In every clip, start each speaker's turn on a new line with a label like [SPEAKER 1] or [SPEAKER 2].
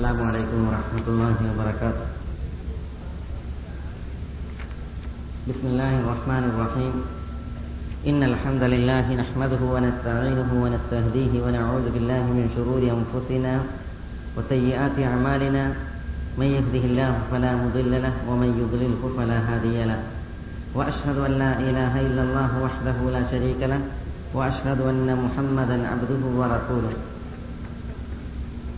[SPEAKER 1] السلام عليكم ورحمة الله وبركاته. بسم الله الرحمن الرحيم. إن الحمد لله نحمده ونستعينه ونستهديه ونعوذ بالله من شرور أنفسنا وسيئات أعمالنا. من يهده الله فلا مضل له ومن يضلله فلا هادي له. وأشهد أن لا إله إلا الله وحده لا شريك له. وأشهد أن محمدا عبده ورسوله.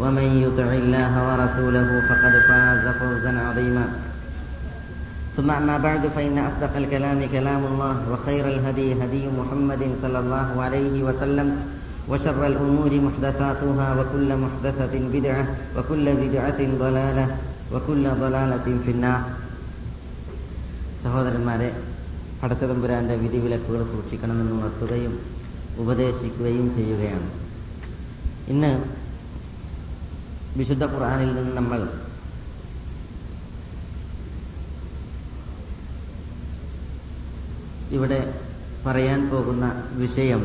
[SPEAKER 1] ومن يطع الله ورسوله فقد فاز فوزا عظيما ثم أما بعد فإن أصدق الكلام كلام الله وخير الهدي هدي محمد صلى الله عليه وسلم وشر الأمور محدثاتها وكل محدثة بدعة وكل بدعة ضلالة وكل ضلالة في النار സഹോദരന്മാരെ പടച്ചതമ്പുരാന്റെ വിധിവിലക്കുകൾ സൂക്ഷിക്കണമെന്ന് ഉണർത്തുകയും ഉപദേശിക്കുകയും ചെയ്യുകയാണ് ഇന്ന് വിശുദ്ധ ഖുർആനിൽ നിന്ന് നമ്മൾ ഇവിടെ പറയാൻ പോകുന്ന വിഷയം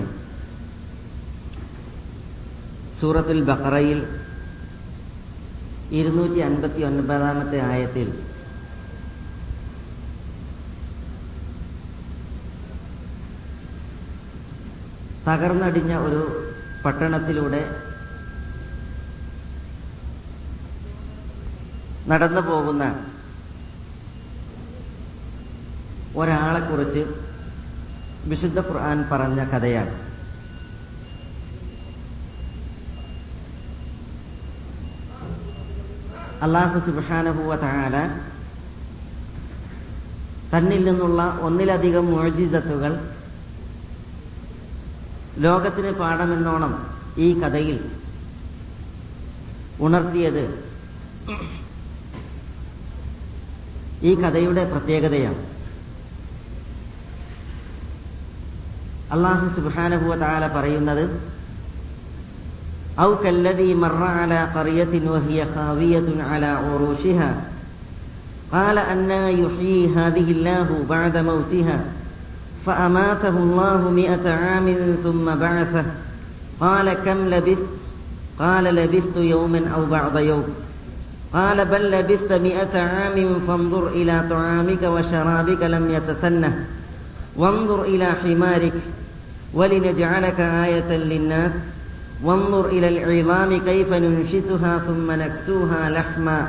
[SPEAKER 1] സൂറത്തുൽ ബഖറയിൽ ഇരുന്നൂറ്റി അൻപത്തി ഒൻപതാമത്തെ ആയത്തിൽ തകർന്നടിഞ്ഞ ഒരു പട്ടണത്തിലൂടെ നടന്നു പോകുന്ന ഒരാളെക്കുറിച്ച് വിശുദ്ധ ഖുർആൻ പറഞ്ഞ കഥയാണ്. അള്ളാഹു സുബാനഹുവ താല തന്നിൽ നിന്നുള്ള ഒന്നിലധികം മോജിതത്തുകൾ ലോകത്തിന് പാഠമെന്നോണം ഈ കഥയിൽ ഉണർത്തിയത് ഈ കഥയുടെ പ്രത്യേകതയാണ് അള്ളാഹു സുബാനഹുവ താല പറയുന്നത് أو كالذي مر على قرية وهي خاوية على عروشها قال أنا يحيي هذه الله بعد موتها فأماته الله مئة عام ثم بعثه قال كم لبثت قال لبثت يوما أو بعض يوم قال بل لبثت مئة عام فانظر إلى طعامك وشرابك لم يتسنه وانظر إلى حمارك ولنجعلك آية للناس وانظر إلى العظام كيف ننشسها ثم نكسوها لحما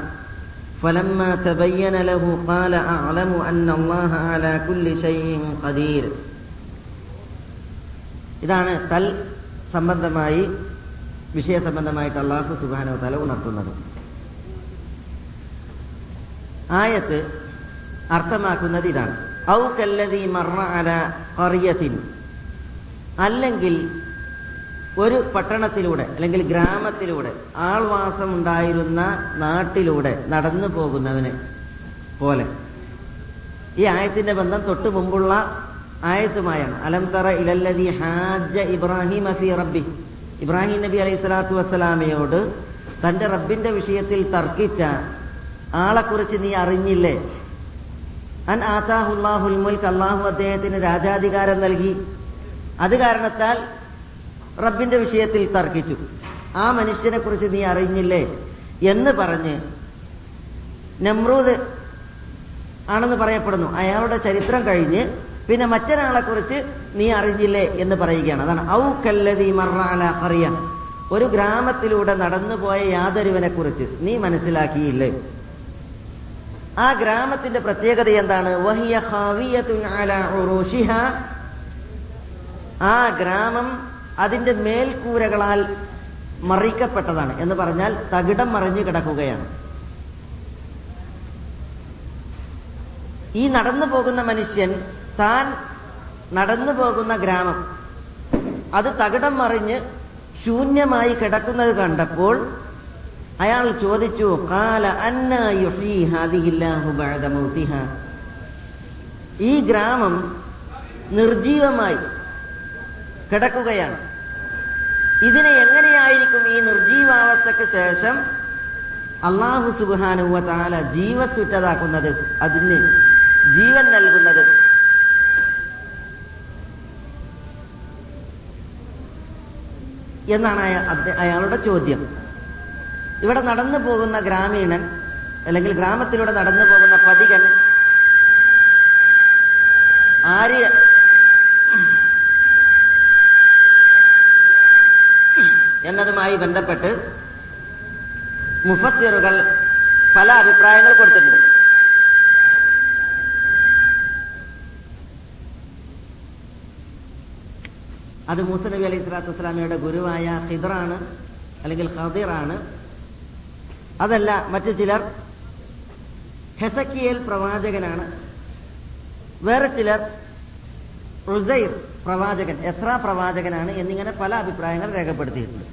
[SPEAKER 1] فلما تبين له قال أعلم أن الله على كل شيء قدير ഇതാണ് തൽ സംബന്ധമായി വിഷയ സംബന്ധമായിട്ട് അള്ളാഹു സുബാനോ തല ഉണർത്തുന്നത് ആയത്ത് അർത്ഥമാക്കുന്നത് ഇതാണ് ഔ കല്ലതി മറ അല കറിയത്തിൻ അല്ലെങ്കിൽ ഒരു പട്ടണത്തിലൂടെ അല്ലെങ്കിൽ ഗ്രാമത്തിലൂടെ ആൾവാസം ഉണ്ടായിരുന്ന നാട്ടിലൂടെ നടന്നു പോകുന്നവന് പോലെ. ഈ ആയത്തിന്റെ ബന്ധം തൊട്ടു മുമ്പുള്ള ആയത്തുമായാണ്. അലംതറ ഇലല്ലതി ഹാജ ഇബ്രാഹിം അഫി റബ്ബി. ഇബ്രാഹിം നബി അലൈഹി സ്വലാത്തു വസ്സലാമയോട് തന്റെ റബ്ബിന്റെ വിഷയത്തിൽ തർക്കിച്ച ആളെക്കുറിച്ച് നീ അറിഞ്ഞില്ലേ? അൻ ആത്താഹുല്ലാഹുൽ മുൽക്ക് അള്ളാഹു അദ്ദേഹത്തിന് രാജാധികാരം നൽകി. അത് കാരണത്താൽ റബ്ബിന്റെ വിഷയത്തിൽ തർക്കിച്ചു. ആ മനുഷ്യനെ കുറിച്ച് നീ അറിഞ്ഞില്ലേ? എന്ന് പറഞ്ഞ് നമ്രൂദ് ആണെന്ന് പറയപ്പെടുന്നു. അയാളുടെ ചരിത്രം കഴിഞ്ഞ് പിന്നെ മറ്റൊരാളെ കുറിച്ച് നീ അറിഞ്ഞില്ലേ എന്ന് പറയുകയാണ്. അതാണ് ഔ കല്ലതി മറാല അറിയാം ഒരു ഗ്രാമത്തിലൂടെ നടന്നുപോയ യാതൊരുവനെ കുറിച്ച് നീ മനസ്സിലാക്കിയില്ലേ? ആ ഗ്രാമത്തിന്റെ പ്രത്യേകത എന്താണ്? ആ ഗ്രാമം അതിന്റെ മേൽക്കൂരകളാൽ മറിക്കപ്പെട്ടതാണ്. എന്ന് പറഞ്ഞാൽ തകിടം മറിഞ്ഞു കിടക്കുകയാണ്. ഈ നടന്നു പോകുന്ന മനുഷ്യൻ താൻ നടന്നു പോകുന്ന ഗ്രാമം അത് തകിടം മറിഞ്ഞ് ശൂന്യമായി കിടക്കുന്നത് കണ്ടപ്പോൾ അയാൾ ചോദിച്ചു കാല അന്ന ഈ ഗ്രാമം നിർജീവമായി കിടക്കുകയാണ്. ഇതിനെ എങ്ങനെയായിരിക്കും ഈ നിർജീവാവസ്ഥക്ക് ശേഷം അള്ളാഹു സുബാനുവ താല ജീവസുറ്റതാക്കുന്നത് അതിന് ജീവൻ നൽകുന്നത്? എന്നാണ് അയാളുടെ ചോദ്യം. ഇവിടെ നടന്നു പോകുന്ന ഗ്രാമീണൻ അല്ലെങ്കിൽ ഗ്രാമത്തിലൂടെ നടന്നു പോകുന്ന പതികൻ ആര്യ എന്നതുമായി ബന്ധപ്പെട്ട് മുഫസ്സിറുകൾ പല അഭിപ്രായങ്ങൾ കൊടുത്തിട്ടുണ്ട്. അത് മൂസ നബി അലൈഹി സ്വലാത്തു വസ്സലാമയുടെ ഗുരുവായ ഹിദറാണ് അല്ലെങ്കിൽ ഖദിറാണ്. അതല്ല മറ്റു ചിലർ ഹെസക്കിയേൽ പ്രവാചകനാണ്. വേറെ ചിലർ റുസൈർ പ്രവാചകൻ എസ്ര പ്രവാചകനാണ് എന്നിങ്ങനെ പല അഭിപ്രായങ്ങൾ രേഖപ്പെടുത്തിയിട്ടുണ്ട്.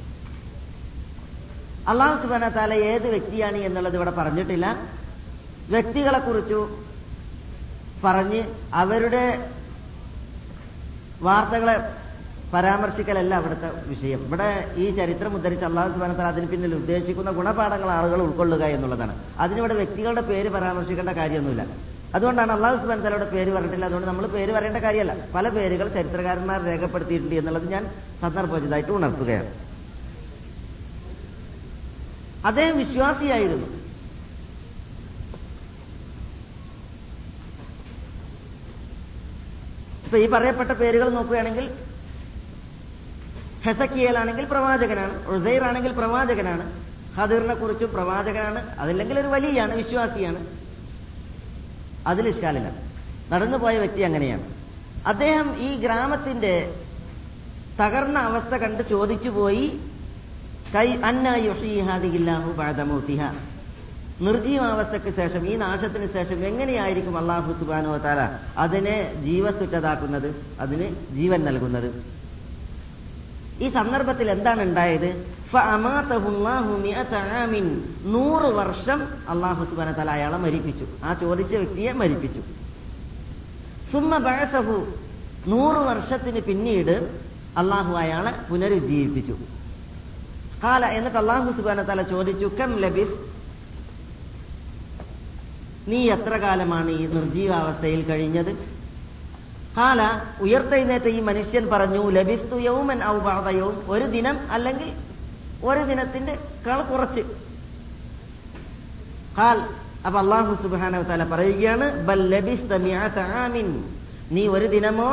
[SPEAKER 1] അള്ളാഹു സുബാന താല ഏത് വ്യക്തിയാണ് എന്നുള്ളത് ഇവിടെ പറഞ്ഞിട്ടില്ല. വ്യക്തികളെ കുറിച്ചു പറഞ്ഞ് അവരുടെ വാർത്തകളെ പരാമർശിക്കലല്ല അവിടുത്തെ വിഷയം. ഇവിടെ ഈ ചരിത്രം ഉദ്ധരിച്ച് അള്ളാഹു സുബാന താല അതിന് പിന്നിൽ ഉദ്ദേശിക്കുന്ന ഗുണപാഠങ്ങൾ ആളുകൾ ഉൾക്കൊള്ളുക എന്നുള്ളതാണ്. അതിനിവിടെ വ്യക്തികളുടെ പേര് പരാമർശിക്കേണ്ട കാര്യമൊന്നുമില്ല. അതുകൊണ്ടാണ് അള്ളാഹു സുബാൻ തലയുടെ പേര് പറഞ്ഞിട്ടില്ല. അതുകൊണ്ട് നമ്മൾ പേര് പറയേണ്ട കാര്യമല്ല. പല പേരുകൾ ചരിത്രകാരന്മാർ രേഖപ്പെടുത്തിയിട്ടുണ്ട് എന്നുള്ളത് ഞാൻ സന്ദർഭോചിതമായിട്ട് ഉണർത്തുകയാണ്. അദ്ദേഹം വിശ്വാസിയായിരുന്നു. ഇപ്പൊ ഈ പറയപ്പെട്ട പേരുകൾ നോക്കുകയാണെങ്കിൽ ഹെസക്കിയലാണെങ്കിൽ പ്രവാചകനാണ് ഉസൈർ ആണെങ്കിൽ പ്രവാചകനാണ് ഖദീറിനെ കുറിച്ചും പ്രവാചകനാണ് അതല്ലെങ്കിൽ ഒരു വലിയാണ് വിശ്വാസിയാണ്. അതിൽ ഇഷ്കാലില്ല. നടന്നുപോയ വ്യക്തി അങ്ങനെയാണ്. അദ്ദേഹം ഈ ഗ്രാമത്തിന്റെ തകർന്ന അവസ്ഥ കണ്ട് ചോദിച്ചു പോയി കൈ അന്ന യുഹീഹാദിഹില്ലാഹു നിർജീവാവസ്ഥക്ക് ശേഷം ഈ നാശത്തിന് ശേഷം എങ്ങനെയായിരിക്കും അള്ളാഹു സുബാനോ താല അതിനെ ജീവസുറ്റതാക്കുന്നത് അതിന് ജീവൻ നൽകുന്നത്? ഈ സന്ദർഭത്തിൽ എന്താണ് ഉണ്ടായത്. നൂറ് വർഷം അള്ളാഹു സുബാന തല അയാളെ മരിപ്പിച്ചു. ആ ചോദിച്ച വ്യക്തിയെ മരിപ്പിച്ചു. സുമ്മ ബഅസഹു. നൂറ് വർഷത്തിന് പിന്നീട് അള്ളാഹു അയാളെ പുനരുജ്ജീവിപ്പിച്ചു. കാല എന്നിട്ട് അള്ളാഹു സുബാന തല ചോദിച്ചു കം ലബിസ്? നീ എത്ര കാലമാണ് ഈ നിർജീവാവസ്ഥയിൽ കഴിഞ്ഞത്? കാല ഉയർത്തെഴുന്നേറ്റ ഈ മനുഷ്യൻ പറഞ്ഞു ലബിസ്തു യൗമൻ ഔ യൗം. ഒരു ദിനം അല്ലെങ്കിൽ ഒരു ദിനത്തിന്റെ കൾ കുറച്ച്. കാൽ അപ്പൊ അള്ളാഹു സുബാന പറയുകയാണ് ബൽ നീ ഒരു ദിനമോ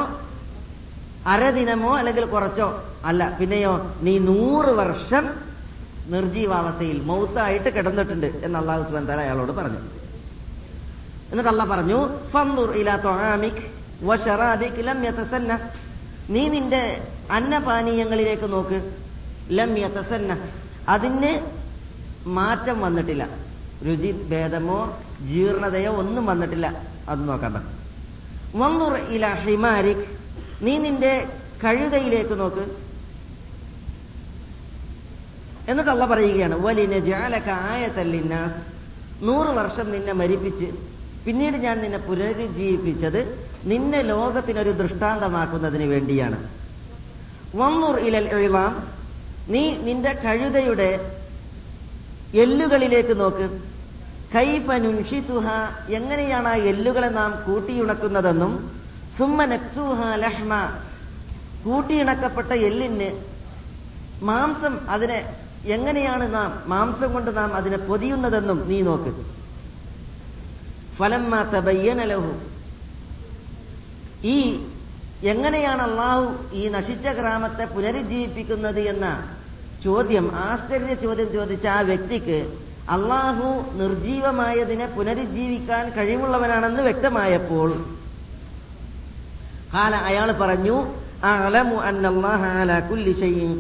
[SPEAKER 1] അര ദിനമോ അല്ലെങ്കിൽ കുറച്ചോ അല്ല പിന്നെയോ നീ നൂറ് വർഷം നിർജീവാവസ്ഥയിൽ മൗത്തായിട്ട് കിടന്നിട്ടുണ്ട് എന്ന് അള്ളാഹു സുബാൻ തആല അയാളോട് പറഞ്ഞു. എന്നിട്ട് അള്ളാഹ് പറഞ്ഞു ഫന്ദുർ ഇലാ വശറാബിക് ലം യതസന്ന. നീ നിന്റെ അന്നപാനീയങ്ങളിലേക്ക് നോക്ക്. ലം യതസന്ന. അതിന് മാറ്റം വന്നിട്ടില്ല. രുചി ഭേദമോ ജീർണതയോ ഒന്നും വന്നിട്ടില്ല. അത് നോക്കണ്ട വന്ദുർ ഇല ഹിമാരിക്. നീ നിന്റെ കഴുതയിലേക്ക് നോക്ക്. എന്നിട്ട് അള്ള പറയുകയാണ് വലിന ജാലക ആയത്തല്ലിന്നാസ് നൂറ് വർഷം നിന്നെ മരിപ്പിച്ച് പിന്നീട് ഞാൻ നിന്നെ പുനരുജ്ജീവിപ്പിച്ചത് നിന്നെ ലോകത്തിനൊരു ദൃഷ്ടാന്തമാക്കുന്നതിന് വേണ്ടിയാണ്. വന്നൂർ ഇലൽ എഴുവാം നീ നിന്റെ കഴുതയുടെ എല്ലുകളിലേക്ക് നോക്ക്. കൈഫ നുൻഷിസുഹ എങ്ങനെയാണ് ആ എല്ലുകളെ നാം കൂട്ടിയുണക്കുന്നതെന്നും സുമ്മനക്സുഹ ലഹ്മ കൂട്ടിയിണക്കപ്പെട്ട എല്ലിന് മാംസം അതിനെ എങ്ങനെയാണ് നാം മാംസം കൊണ്ട് നാം അതിനെ പൊതിയുന്നതെന്നും നീ നോക്ക്. ഫലം മാത്ര ലഹു. ഈ എങ്ങനെയാണ് അള്ളാഹു ഈ നശിച്ച ഗ്രാമത്തെ പുനരുജ്ജീവിപ്പിക്കുന്നത് എന്ന ചോദ്യം ആശ്ചര്യ ചോദ്യം ചോദിച്ച ആ വ്യക്തിക്ക് അള്ളാഹു നിർജീവമായതിനെ പുനരുജ്ജീവിക്കാൻ കഴിവുള്ളവനാണെന്ന് വ്യക്തമായപ്പോൾ ഹാല അയാൾ പറഞ്ഞു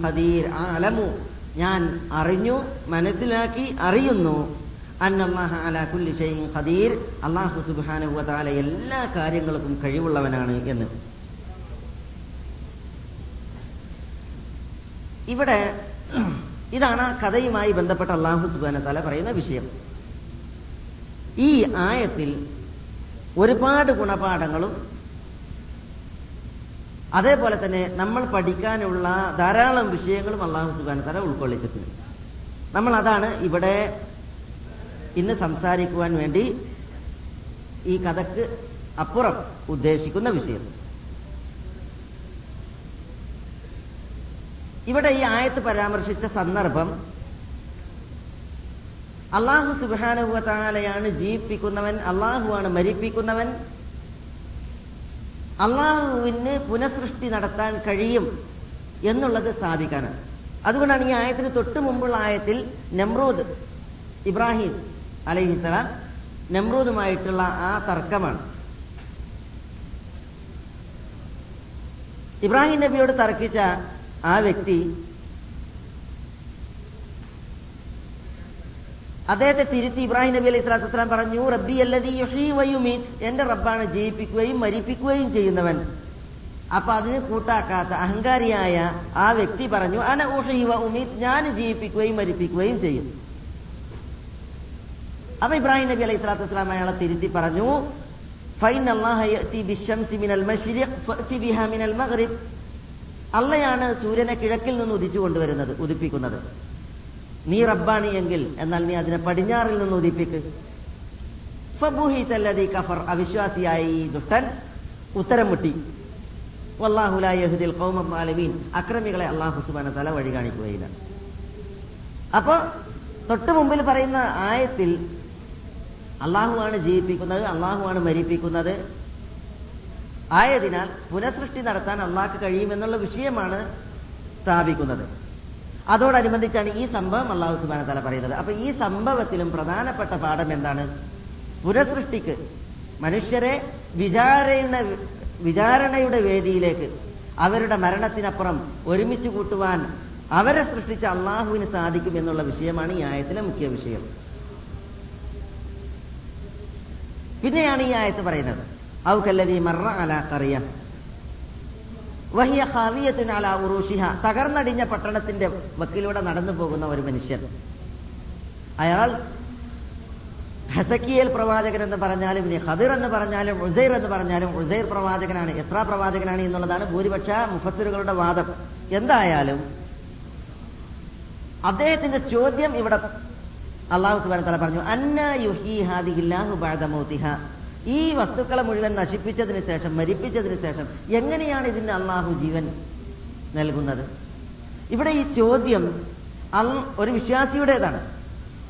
[SPEAKER 1] ഖദീർ. ഞാൻ അറിഞ്ഞു മനസ്സിലാക്കി അറിയുന്നു. ഖദീർ. സുബ്ഹാനഹു വ എല്ലാ കാര്യങ്ങൾക്കും കഴിവുള്ളവനാണ് എന്ന്. ഇവിടെ ഇതാണ് ആ കഥയുമായി ബന്ധപ്പെട്ട അള്ളാഹു സുബാന തല പറയുന്ന വിഷയം. ഈ ആയത്തിൽ ഒരുപാട് ഗുണപാഠങ്ങളും അതേപോലെ തന്നെ നമ്മൾ പഠിക്കാനുള്ള ധാരാളം വിഷയങ്ങളും അള്ളാഹു സുബാന തല ഉൾക്കൊള്ളിച്ചിട്ടുണ്ട്. നമ്മൾ അതാണ് ഇവിടെ ഇന്ന് സംസാരിക്കുവാൻ വേണ്ടി ഈ കഥക്ക് അപ്പുറം ഉദ്ദേശിക്കുന്ന വിഷയം. ഇവിടെ ഈ ആയത്ത് പരാമർശിച്ച സന്ദർഭം അള്ളാഹു സുബാനുഭവത്താലയാണ് ജീവിപ്പിക്കുന്നവൻ അള്ളാഹുവാണ് മരിപ്പിക്കുന്നവൻ. അള്ളാഹുവിന് പുനഃസൃഷ്ടി നടത്താൻ കഴിയും എന്നുള്ളത് സ്ഥാപിക്കാനാണ് അതുകൊണ്ടാണ് ഈ ആയത്തിന് തൊട്ട് മുമ്പുള്ള ആയത്തിൽ നമ്രൂദ് ഇബ്രാഹിം അലഹിസലാം നമ്രൂദുമായിട്ടുള്ള ആ തർക്കമാണ്. ഇബ്രാഹിം നബിയോട് തർക്കിച്ച ആ വ്യക്തി അദ്ദേഹത്തെ തിരുത്തി ഇബ്രാഹിം നബി അലൈഹി സ്വലാത്തു വസ്സലാം പറഞ്ഞു റബ്ബി അല്ലതി എന്റെ റബ്ബാണ് ജയിപ്പിക്കുകയും മരിപ്പിക്കുകയും ചെയ്യുന്നവൻ. അപ്പൊ അതിന് കൂട്ടാക്കാത്ത അഹങ്കാരിയായ ആ വ്യക്തി പറഞ്ഞു അന ഉഹി വ ഉമീത്. ഞാൻ ജീവിപ്പിക്കുകയും മരിപ്പിക്കുകയും ചെയ്യും. അപ്പൊ ഇബ്രാഹിം നബി അലൈഹി സ്വലാത്തു വസ്സലാം അയാളെ തിരുത്തി പറഞ്ഞു അള്ളയാണ് സൂര്യനെ കിഴക്കിൽ നിന്ന് ഉദിച്ചു കൊണ്ടുവരുന്നത് ഉദിപ്പിക്കുന്നത്. നീ റബ്ബാണി എങ്കിൽ എന്നാൽ നീ അതിനെ പടിഞ്ഞാറിൽ നിന്ന് ഉദിപ്പിക്ക്. കഫർ അവിശ്വാസിയായി ദുഷ്ടൻ ഉത്തരം മുട്ടി. വല്ലാഹുലായഹുദിൽ കൗമീൻ അക്രമികളെ അള്ളാഹു സുബാന തല വഴി കാണിക്കുകയില്ല അപ്പൊ തൊട്ടു മുമ്പിൽ പറയുന്ന ആയത്തിൽ അള്ളാഹുവാണ് ജീവിപ്പിക്കുന്നത് അള്ളാഹുവാണ് മരിപ്പിക്കുന്നത്. ആയതിനാൽ പുനഃസൃഷ്ടി നടത്താൻ അള്ളാഹ്ക്ക് കഴിയുമെന്നുള്ള വിഷയമാണ് സ്ഥാപിക്കുന്നത്. അതോടനുബന്ധിച്ചാണ് ഈ സംഭവം അള്ളാഹു സുബാന തല പറയുന്നത്. അപ്പൊ ഈ സംഭവത്തിലും പ്രധാനപ്പെട്ട പാഠം എന്താണ്? പുനഃസൃഷ്ടിക്ക് മനുഷ്യരെ വിചാരണ വിചാരണയുടെ വേദിയിലേക്ക് അവരുടെ മരണത്തിനപ്പുറം ഒരുമിച്ച് കൂട്ടുവാൻ അവരെ സൃഷ്ടിച്ച അള്ളാഹുവിന് സാധിക്കും എന്നുള്ള വിഷയമാണ് ഈ ആയത്തിലെ മുഖ്യ വിഷയം. പിന്നെയാണ് ഈ ആയത്ത് പറയുന്നത്. അലാ വഹിയ തകർന്നടിഞ്ഞ പട്ടണത്തിന്റെ വക്കിലൂടെ നടന്നു പോകുന്ന ഒരു മനുഷ്യൻ. അയാൾ ഹസക്കിയേൽ പ്രവാചകൻ എന്ന് പറഞ്ഞാലും ഇനി ഹദിർ എന്ന് പറഞ്ഞാലും ഉസൈർ എന്ന് പറഞ്ഞാലും ഉസൈർ പ്രവാചകനാണ് എത്ര പ്രവാചകനാണ് എന്നുള്ളതാണ് ഭൂരിപക്ഷ മുഫസ്സിറുകളുടെ വാദം. എന്തായാലും അദ്ദേഹത്തിന്റെ ചോദ്യം ഇവിടെ അള്ളാഹു സുബാൻ തല പറഞ്ഞു അന്ന യുഹി ഹാദിഹില്ലാഹു ബാദമോത്തിഹ ഈ വസ്തുക്കളെ മുഴുവൻ നശിപ്പിച്ചതിന് ശേഷം മരിപ്പിച്ചതിന് ശേഷം എങ്ങനെയാണ് ഇതിന് അള്ളാഹു ജീവൻ നൽകുന്നത്? ഇവിടെ ഈ ചോദ്യം ഒരു വിശ്വാസിയുടേതാണ്.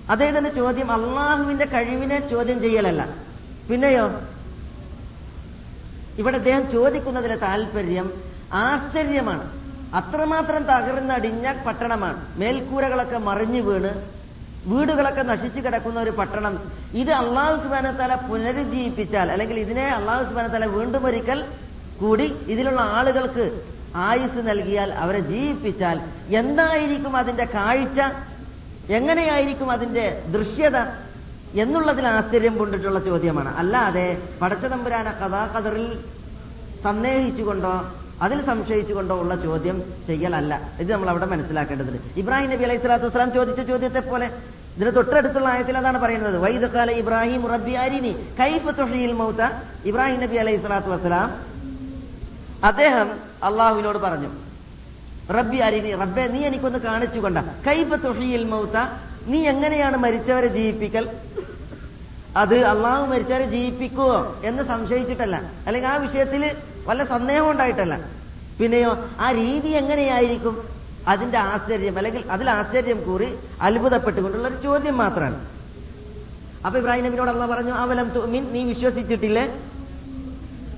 [SPEAKER 1] അതേ തന്നെ ചോദ്യം അള്ളാഹുവിന്റെ കഴിവിനെ ചോദ്യം ചെയ്യലല്ല. പിന്നെയോ? ഇവിടെ അദ്ദേഹം ചോദിക്കുന്നതിലെ താല്പര്യം ആശ്ചര്യമാണ്. അത്രമാത്രം തകർന്നടിഞ്ഞ പട്ടണമാണ്. മേൽക്കൂരകളൊക്കെ മറിഞ്ഞു വീണ് വീടുകളൊക്കെ നശിച്ചു കിടക്കുന്ന ഒരു പട്ടണം. ഇത് അള്ളാഹു സുബാനത്തല പുനരുജ്ജീവിപ്പിച്ചാൽ അല്ലെങ്കിൽ ഇതിനെ അള്ളാഹു സുബാനത്തല വീണ്ടും ഒരിക്കൽ കൂടി ഇതിലുള്ള ആളുകൾക്ക് ആയുസ് നൽകിയാൽ അവരെ ജീവിപ്പിച്ചാൽ എന്തായിരിക്കും അതിന്റെ കാഴ്ച? എങ്ങനെയായിരിക്കും അതിന്റെ ദൃശ്യത? എന്നുള്ളതിൽ ആശ്ചര്യം കൊണ്ടിട്ടുള്ള ചോദ്യമാണ്. അല്ലാതെ പടച്ചതമ്പുരാന കഥാകഥറിൽ സന്ദേഹിച്ചുകൊണ്ടോ അതിൽ സംശയിച്ചുകൊണ്ടോ ഉള്ള ചോദ്യം ചെയ്യലല്ല. ഇത് നമ്മൾ അവിടെ മനസ്സിലാക്കേണ്ടതുണ്ട്. ഇബ്രാഹിം നബി അലൈഹി സ്വലാത്തു വസ്സലാം ചോദിച്ച ചോദ്യത്തെ പോലെ ഇതിന് തൊട്ടടുത്തുള്ള ആയത്തിൽ അതാണ് പറയുന്നത്. വൈദക്കാല ഇബ്രാഹിം റബ്ബി അരിനി കൈഫ് തൊഴിയിൽ മൗത്ത ഇബ്രാഹിം നബി അലൈഹി സ്വലാത്തു വസ്സലാം അദ്ദേഹം അള്ളാഹുവിനോട് പറഞ്ഞു റബ്ബി അരിനി റബ്ബെ നീ എനിക്കൊന്ന് കാണിച്ചു കൊണ്ട. കൈഫ് തൊഴിയിൽ മൗത്ത നീ എങ്ങനെയാണ് മരിച്ചവരെ ജീവിപ്പിക്കൽ? അത് അള്ളാഹു മരിച്ചവരെ ജീവിപ്പിക്കുവോ എന്ന് സംശയിച്ചിട്ടല്ല. അല്ലെങ്കിൽ ആ വിഷയത്തിൽ വല്ല സന്ദേഹം ഉണ്ടായിട്ടല്ല. പിന്നെയോ ആ രീതി എങ്ങനെയായിരിക്കും? അതിന്റെ ആശ്ചര്യം അല്ലെങ്കിൽ അതിൽ ആശ്ചര്യം കൂറി അത്ഭുതപ്പെട്ടുകൊണ്ടുള്ള ഒരു ചോദ്യം മാത്രമാണ്. അപ്പൊ ഇബ്രാഹിം നബിനോട് അള്ള പറഞ്ഞു അവലം തുമിൻ നീ വിശ്വസിച്ചിട്ടില്ലേ?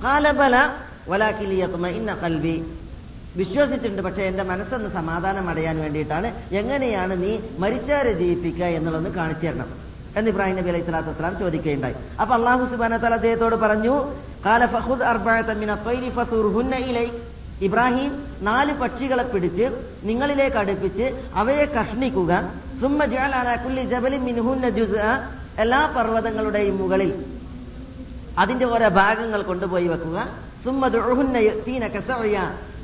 [SPEAKER 1] കാലബല ഇന്ന കൽവി വിശ്വസിച്ചിട്ടുണ്ട് പക്ഷെ എന്റെ മനസ്സൊന്ന് സമാധാനം അടയാൻ വേണ്ടിയിട്ടാണ് എങ്ങനെയാണ് നീ മരിച്ചാരെ ജീവിപ്പിക്കുക എന്നുള്ളത് കാണിച്ചു തരണം എന്ന് ഇബ്രാഹിം നബി അലൈഹി സ്വലാത്തു വസ്സലാം ചോദിക്കുകയുണ്ടായി. അപ്പൊ അള്ളാഹു സുബാന തല അദ്ദേഹത്തോട് പറഞ്ഞു കാല ഫഹുദ് ഇബ്രാഹിം നാല് പക്ഷികളെ പിടിച്ച് നിങ്ങളിലേക്ക് അടുപ്പിച്ച് അവയെ കഷ്ണിക്കുക. ജബലി എല്ലാ പർവതങ്ങളുടെയും മുകളിൽ അതിന്റെ ഓരോ ഭാഗങ്ങൾ കൊണ്ടുപോയി വെക്കുക.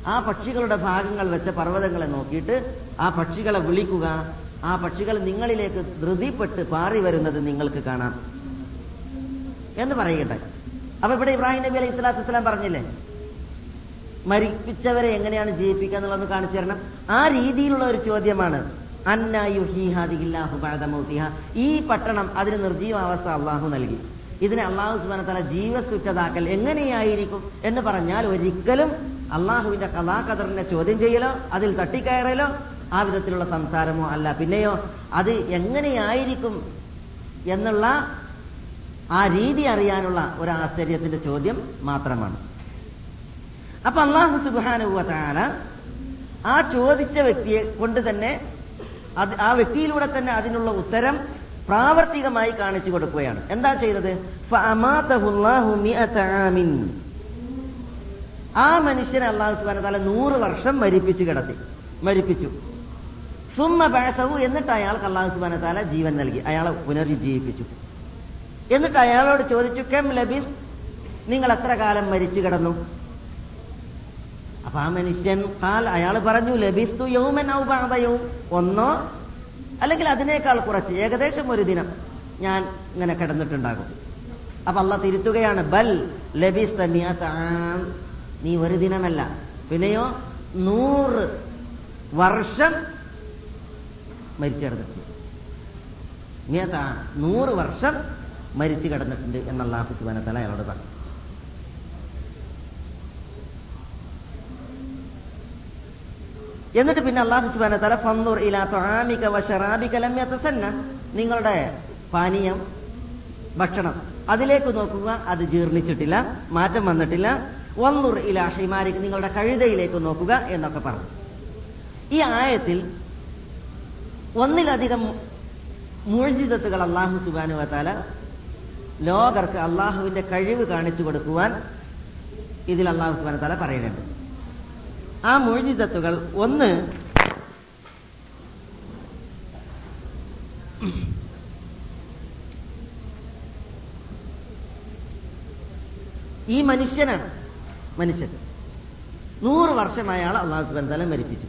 [SPEAKER 2] ആ പക്ഷികളുടെ ഭാഗങ്ങൾ വെച്ച പർവതങ്ങളെ നോക്കിയിട്ട് ആ പക്ഷികളെ വിളിക്കുക. ആ പക്ഷികൾ നിങ്ങളിലേക്ക് ധൃതിപ്പെട്ട് പാറി വരുന്നത് നിങ്ങൾക്ക് കാണാം. എന്ന് പറയട്ടെ അപ്പൊ ഇവിടെ ഇബ്രാഹിം നബി അലൈഹി സ്വലാത്തു വസ്സലാം പറഞ്ഞില്ലേ? മരിപ്പിച്ചവരെ എങ്ങനെയാണ് ജീവിപ്പിക്കുക എന്നുള്ളത് കാണിച്ചു തരണം. ആ രീതിയിലുള്ള ഒരു ചോദ്യമാണ്. ഈ പട്ടണം അതിന് നിർജീവാവസ്ഥ അള്ളാഹു നൽകി. ഇതിനെ അള്ളാഹു സുബാന തല ജീവസുറ്റതാക്കൽ എങ്ങനെയായിരിക്കും എന്ന് പറഞ്ഞാൽ ഒരിക്കലും അള്ളാഹുവിന്റെ കഥാകഥറിനെ ചോദ്യം ചെയ്യലോ അതിൽ തട്ടിക്കയറലോ ആ വിധത്തിലുള്ള സംസാരമോ അല്ല. പിന്നെയോ അത് എങ്ങനെയായിരിക്കും എന്നുള്ള ആ രീതി അറിയാനുള്ള ഒരു ആശ്ചര്യത്തിന്റെ ചോദ്യം മാത്രമാണ്. അപ്പൊ അള്ളാഹു സുബാനുവല ആ ചോദിച്ച വ്യക്തിയെ കൊണ്ട് തന്നെ അത് ആ വ്യക്തിയിലൂടെ തന്നെ അതിനുള്ള ഉത്തരം പ്രാവർത്തികമായി കാണിച്ചു കൊടുക്കുകയാണ്. എന്താ ചെയ്തത്? ആ മനുഷ്യനെ അള്ളാഹു സുബാന താല നൂറ് വർഷം മരിപ്പിച്ചു കിടത്തി. മരിപ്പിച്ചു. സുമ്മ പഴസവു എന്നിട്ട് അയാൾക്ക് അള്ളാഹു സുബാന താല ജീവൻ നൽകി. അയാളെ പുനരുജ്ജീവിപ്പിച്ചു. എന്നിട്ട് അയാളോട് ചോദിച്ചു കെം ലബിസ്? നിങ്ങൾ എത്ര കാലം മരിച്ചു കിടന്നു? അപ്പൊ ആ മനുഷ്യൻ കാൽ അയാൾ പറഞ്ഞു ലഭിസ്തു യൗമൻ ഔ ബഅദ ഒന്നോ അല്ലെങ്കിൽ അതിനേക്കാൾ കുറച്ച് ഏകദേശം ഒരു ദിനം ഞാൻ ഇങ്ങനെ കിടന്നിട്ടുണ്ടാകും അപ്പൊ അല്ല തിരുത്തുകയാണ് ബൽ ആം. നീ ഒരു ദിനമല്ല പിന്നെയോ നൂറ് വർഷം മരിച്ചു. നൂറ് വർഷം മരിച്ചു കിടന്നിട്ടുണ്ട് എന്നുള്ള വ അയാളോട് പറഞ്ഞു എന്നിട്ട് പിന്നെ അള്ളാഹു സുബാന തല ഫന്നൂർ ഇലാ തൊഴാമിക വഷറാബിക ലം യതസന്ന. നിങ്ങളുടെ പാനീയം ഭക്ഷണം അതിലേക്ക് നോക്കുക അത് ജീർണിച്ചിട്ടില്ല മാറ്റം വന്നിട്ടില്ല. വന്നൂർ ഇലാ ഹിമാരിക്ക് നിങ്ങളുടെ കഴുതയിലേക്ക് നോക്കുക എന്നൊക്കെ പറഞ്ഞു. ഈ ആയത്തിൽ ഒന്നിലധികം മുഴുജിതത്തുകൾ അള്ളാഹു സുബാനു വത്താല ലോകർക്ക് അള്ളാഹുവിന്റെ കഴിവ് കാണിച്ചു കൊടുക്കുവാൻ ഇതിൽ അള്ളാഹു സുബാന താല പറയുന്നുണ്ട്. ആ മൊഴിതത്തുകൾ ഒന്ന് ഈ മനുഷ്യനാണ്. മനുഷ്യൻ. നൂറ് വർഷം അയാൾ അള്ളാഹു സുബാൻ തല മരിപ്പിച്ചു.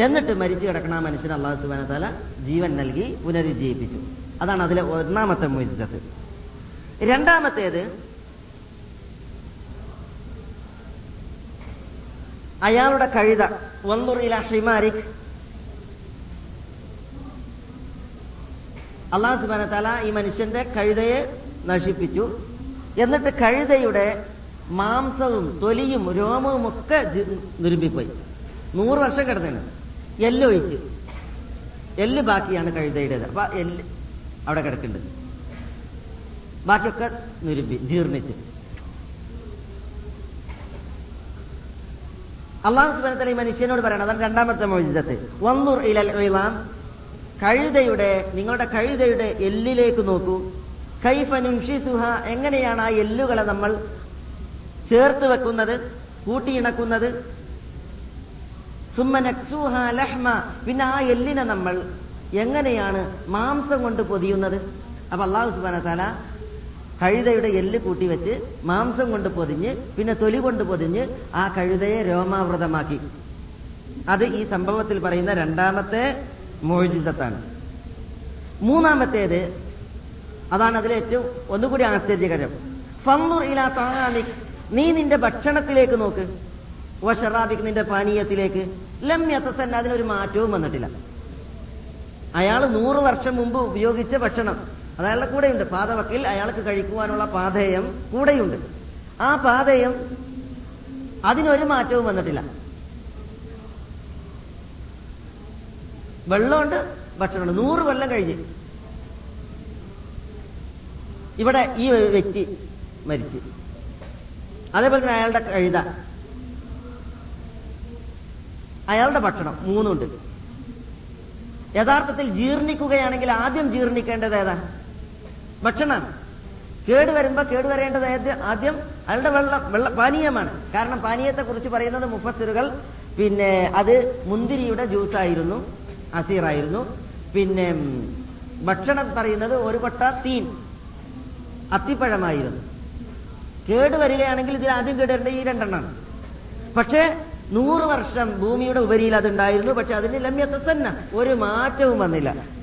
[SPEAKER 2] എന്നിട്ട് മരിച്ചു കിടക്കണ ആ മനുഷ്യൻ അള്ളാഹു സുബാന തല ജീവൻ നൽകി പുനരുജ്ജീവിപ്പിച്ചു. അതാണ് അതിലെ ഒന്നാമത്തെ മൊഴിതത്ത് രണ്ടാമത്തേത് അയാളുടെ കഴുത. വന്നുറിയില ഹിമാരിക്. അള്ളാഹു സുബാന തല ഈ മനുഷ്യന്റെ കഴുതയെ നശിപ്പിച്ചു. എന്നിട്ട് കഴുതയുടെ മാംസവും തൊലിയും രോമവും ഒക്കെ നിരുമ്പിപ്പോയി നൂറ് വർഷം കിടന്നാണ് എല്ലൊഴിച്ച് എല്ല് ബാക്കിയാണ് കഴുതയുടേത്. അപ്പൊ എല്ല് അവിടെ കിടക്കുന്നുണ്ട്. ബാക്കിയൊക്കെ നിരുമ്പി ജീർണിച്ച്. അള്ളാഹു സുബാനത്തല ഈ മനുഷ്യനോട് പറയണം. അതാണ് രണ്ടാമത്തെ മോചിതത്തെ വന്നൂർ ഇലൽ ഇളാം. കഴുതയുടെ നിങ്ങളുടെ കഴുതയുടെ എല്ലിലേക്ക് നോക്കൂ. കൈഫനുഷിസുഹ എങ്ങനെയാണ് ആ എല്ലുകളെ നമ്മൾ ചേർത്ത് വെക്കുന്നത് കൂട്ടിയിണക്കുന്നത്? സുമ്മനക്സൂഹ ലഹ്മ. പിന്നെ ആ എല്ലിനെ നമ്മൾ എങ്ങനെയാണ് മാംസം കൊണ്ട് പൊതിയുന്നത്? അപ്പൊ അള്ളാഹു സുബാന താല കഴുതയുടെ എല്ല് കൂട്ടി വെച്ച് മാംസം കൊണ്ട് പൊതിഞ്ഞ് പിന്നെ തൊലി കൊണ്ട് പൊതിഞ്ഞ് ആ കഴുതയെ രോമാവൃതമാക്കി. അത് ഈ സംഭവത്തിൽ പറയുന്ന രണ്ടാമത്തെ മോചിതത്താണ്. മൂന്നാമത്തേത് അതാണ് അതിലെ ഏറ്റവും ഒന്നുകൂടി ആശ്ചര്യകരം. ഫന്നൂർ ഇലാ നീ നിന്റെ ഭക്ഷണത്തിലേക്ക് നോക്ക്. വഷറാബിക് നിന്റെ പാനീയത്തിലേക്ക്. ലം യത്തസന്ന അതിനൊരു മാറ്റവും വന്നിട്ടില്ല. അയാൾ നൂറ് വർഷം മുമ്പ് ഉപയോഗിച്ച ഭക്ഷണം. അത് അയാളുടെ കൂടെയുണ്ട്. പാതവക്കിൽ അയാൾക്ക് കഴിക്കുവാനുള്ള പാതേയം കൂടെയുണ്ട്. ആ പാതയം അതിനൊരു മാറ്റവും വന്നിട്ടില്ല. വെള്ളമുണ്ട് ഭക്ഷണമുണ്ട്. നൂറ് കൊല്ലം കഴിഞ്ഞ്. ഇവിടെ ഈ വ്യക്തി മരിച്ച്. അതേപോലെ തന്നെ അയാളുടെ കഴുത. അയാളുടെ ഭക്ഷണം മൂന്നുണ്ട്. യഥാർത്ഥത്തിൽ ജീർണിക്കുകയാണെങ്കിൽ ആദ്യം ജീർണിക്കേണ്ടത് ഏതാ? ഭക്ഷണം കേട് വരുമ്പോ കേട് വരേണ്ടത് ആദ്യം അയാളുടെ വെള്ളം വെള്ള പാനീയമാണ്. കാരണം പാനീയത്തെ കുറിച്ച് പറയുന്നത് മുഫസ്സിറുകൾ. പിന്നെ അത് മുന്തിരിയുടെ ജ്യൂസ് ജ്യൂസായിരുന്നു അസീറായിരുന്നു. പിന്നെ ഭക്ഷണം പറയുന്നത് ഒരു കൊട്ട തീൻ അത്തിപ്പഴമായിരുന്നു. കേട് വരികയാണെങ്കിൽ ഇതിൽ ആദ്യം കേടേണ്ട ഈ രണ്ടെണ്ണമാണ് പക്ഷേ നൂറ് വർഷം ഭൂമിയുടെ ഉപരിയിൽ അത് ഉണ്ടായിരുന്നു പക്ഷെ അതിന് തന്നെ ഒരു മാറ്റവും വന്നില്ല.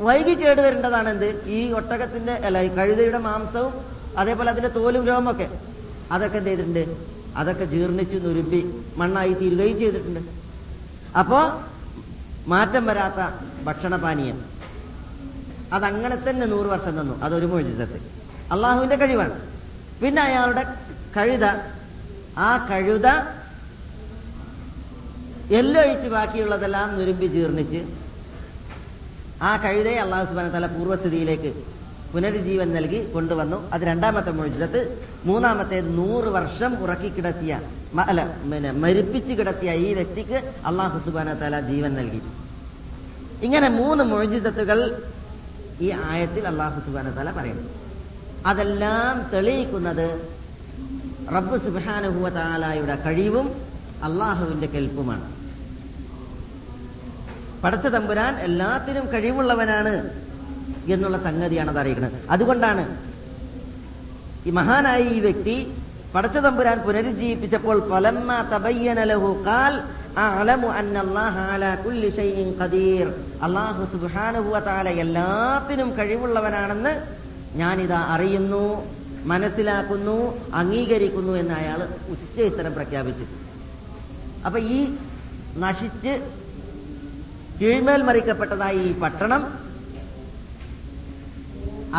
[SPEAKER 2] വൈകി കേട് വരേണ്ടതാണ് എന്ത് ഈ ഒട്ടകത്തിന്റെ അല്ല ഈ കഴുതയുടെ മാംസവും അതേപോലെ അതിന്റെ തോലും രോമൊക്കെ അതൊക്കെ എന്ത് ചെയ്തിട്ടുണ്ട്? അതൊക്കെ ജീർണിച്ച് നുരുമ്പി മണ്ണായി തീരുകയും ചെയ്തിട്ടുണ്ട്. അപ്പോ മാറ്റം വരാത്ത ഭക്ഷണപാനീയം. അതങ്ങനെ തന്നെ നൂറ് വർഷം തന്നു അതൊരു മോചിതത്തെ അള്ളാഹുവിന്റെ കഴിവാണ്. പിന്നെ അയാളുടെ കഴുത. ആ കഴുത എല്ലൊഴിച്ച് ബാക്കിയുള്ളതെല്ലാം നുരുമ്പി ജീർണിച്ച് ആ കഴുതയെ അള്ളാഹു സുബാന തല പൂർവസ്ഥിതിയിലേക്ക് പുനരുജ്ജീവൻ നൽകി കൊണ്ടുവന്നു. അത് രണ്ടാമത്തെ മൊഴിജത്ത് മൂന്നാമത്തേത് നൂറ് വർഷം ഉറക്കി കിടത്തിയ അല്ല പിന്നെ മരിപ്പിച്ചു കിടത്തിയ ഈ വ്യക്തിക്ക് അള്ളാഹു സുബാന തല ജീവൻ നൽകി. ഇങ്ങനെ മൂന്ന് മൊഴിജിതത്തുകൾ ഈ ആയത്തിൽ അള്ളാഹു സുബാന തല പറയുന്നു. അതെല്ലാം തെളിയിക്കുന്നത് റബ്ബ് സുബാനുഹുവ താലായുടെ കഴിവും അള്ളാഹുവിന്റെ കെൽപ്പുമാണ്. പടച്ച തമ്പുരാൻ എല്ലാത്തിനും കഴിവുള്ളവനാണ് എന്നുള്ള സംഗതിയാണ് അത് അറിയിക്കുന്നത്. അതുകൊണ്ടാണ് ഈ മഹാനായ ഈ വ്യക്തി പടച്ച തമ്പുരാൻ പുനരുജ്ജീവിപ്പിച്ചപ്പോൾ എല്ലാത്തിനും കഴിവുള്ളവനാണെന്ന് ഞാനിതാ അറിയുന്നു മനസ്സിലാക്കുന്നു അംഗീകരിക്കുന്നു എന്ന് അയാൾ ഉച്ചയിത്തരം പ്രഖ്യാപിച്ചു. അപ്പൊ ഈ നശിച്ച് കീഴ്മേൽ മറിക്കപ്പെട്ടതായി ഈ പട്ടണം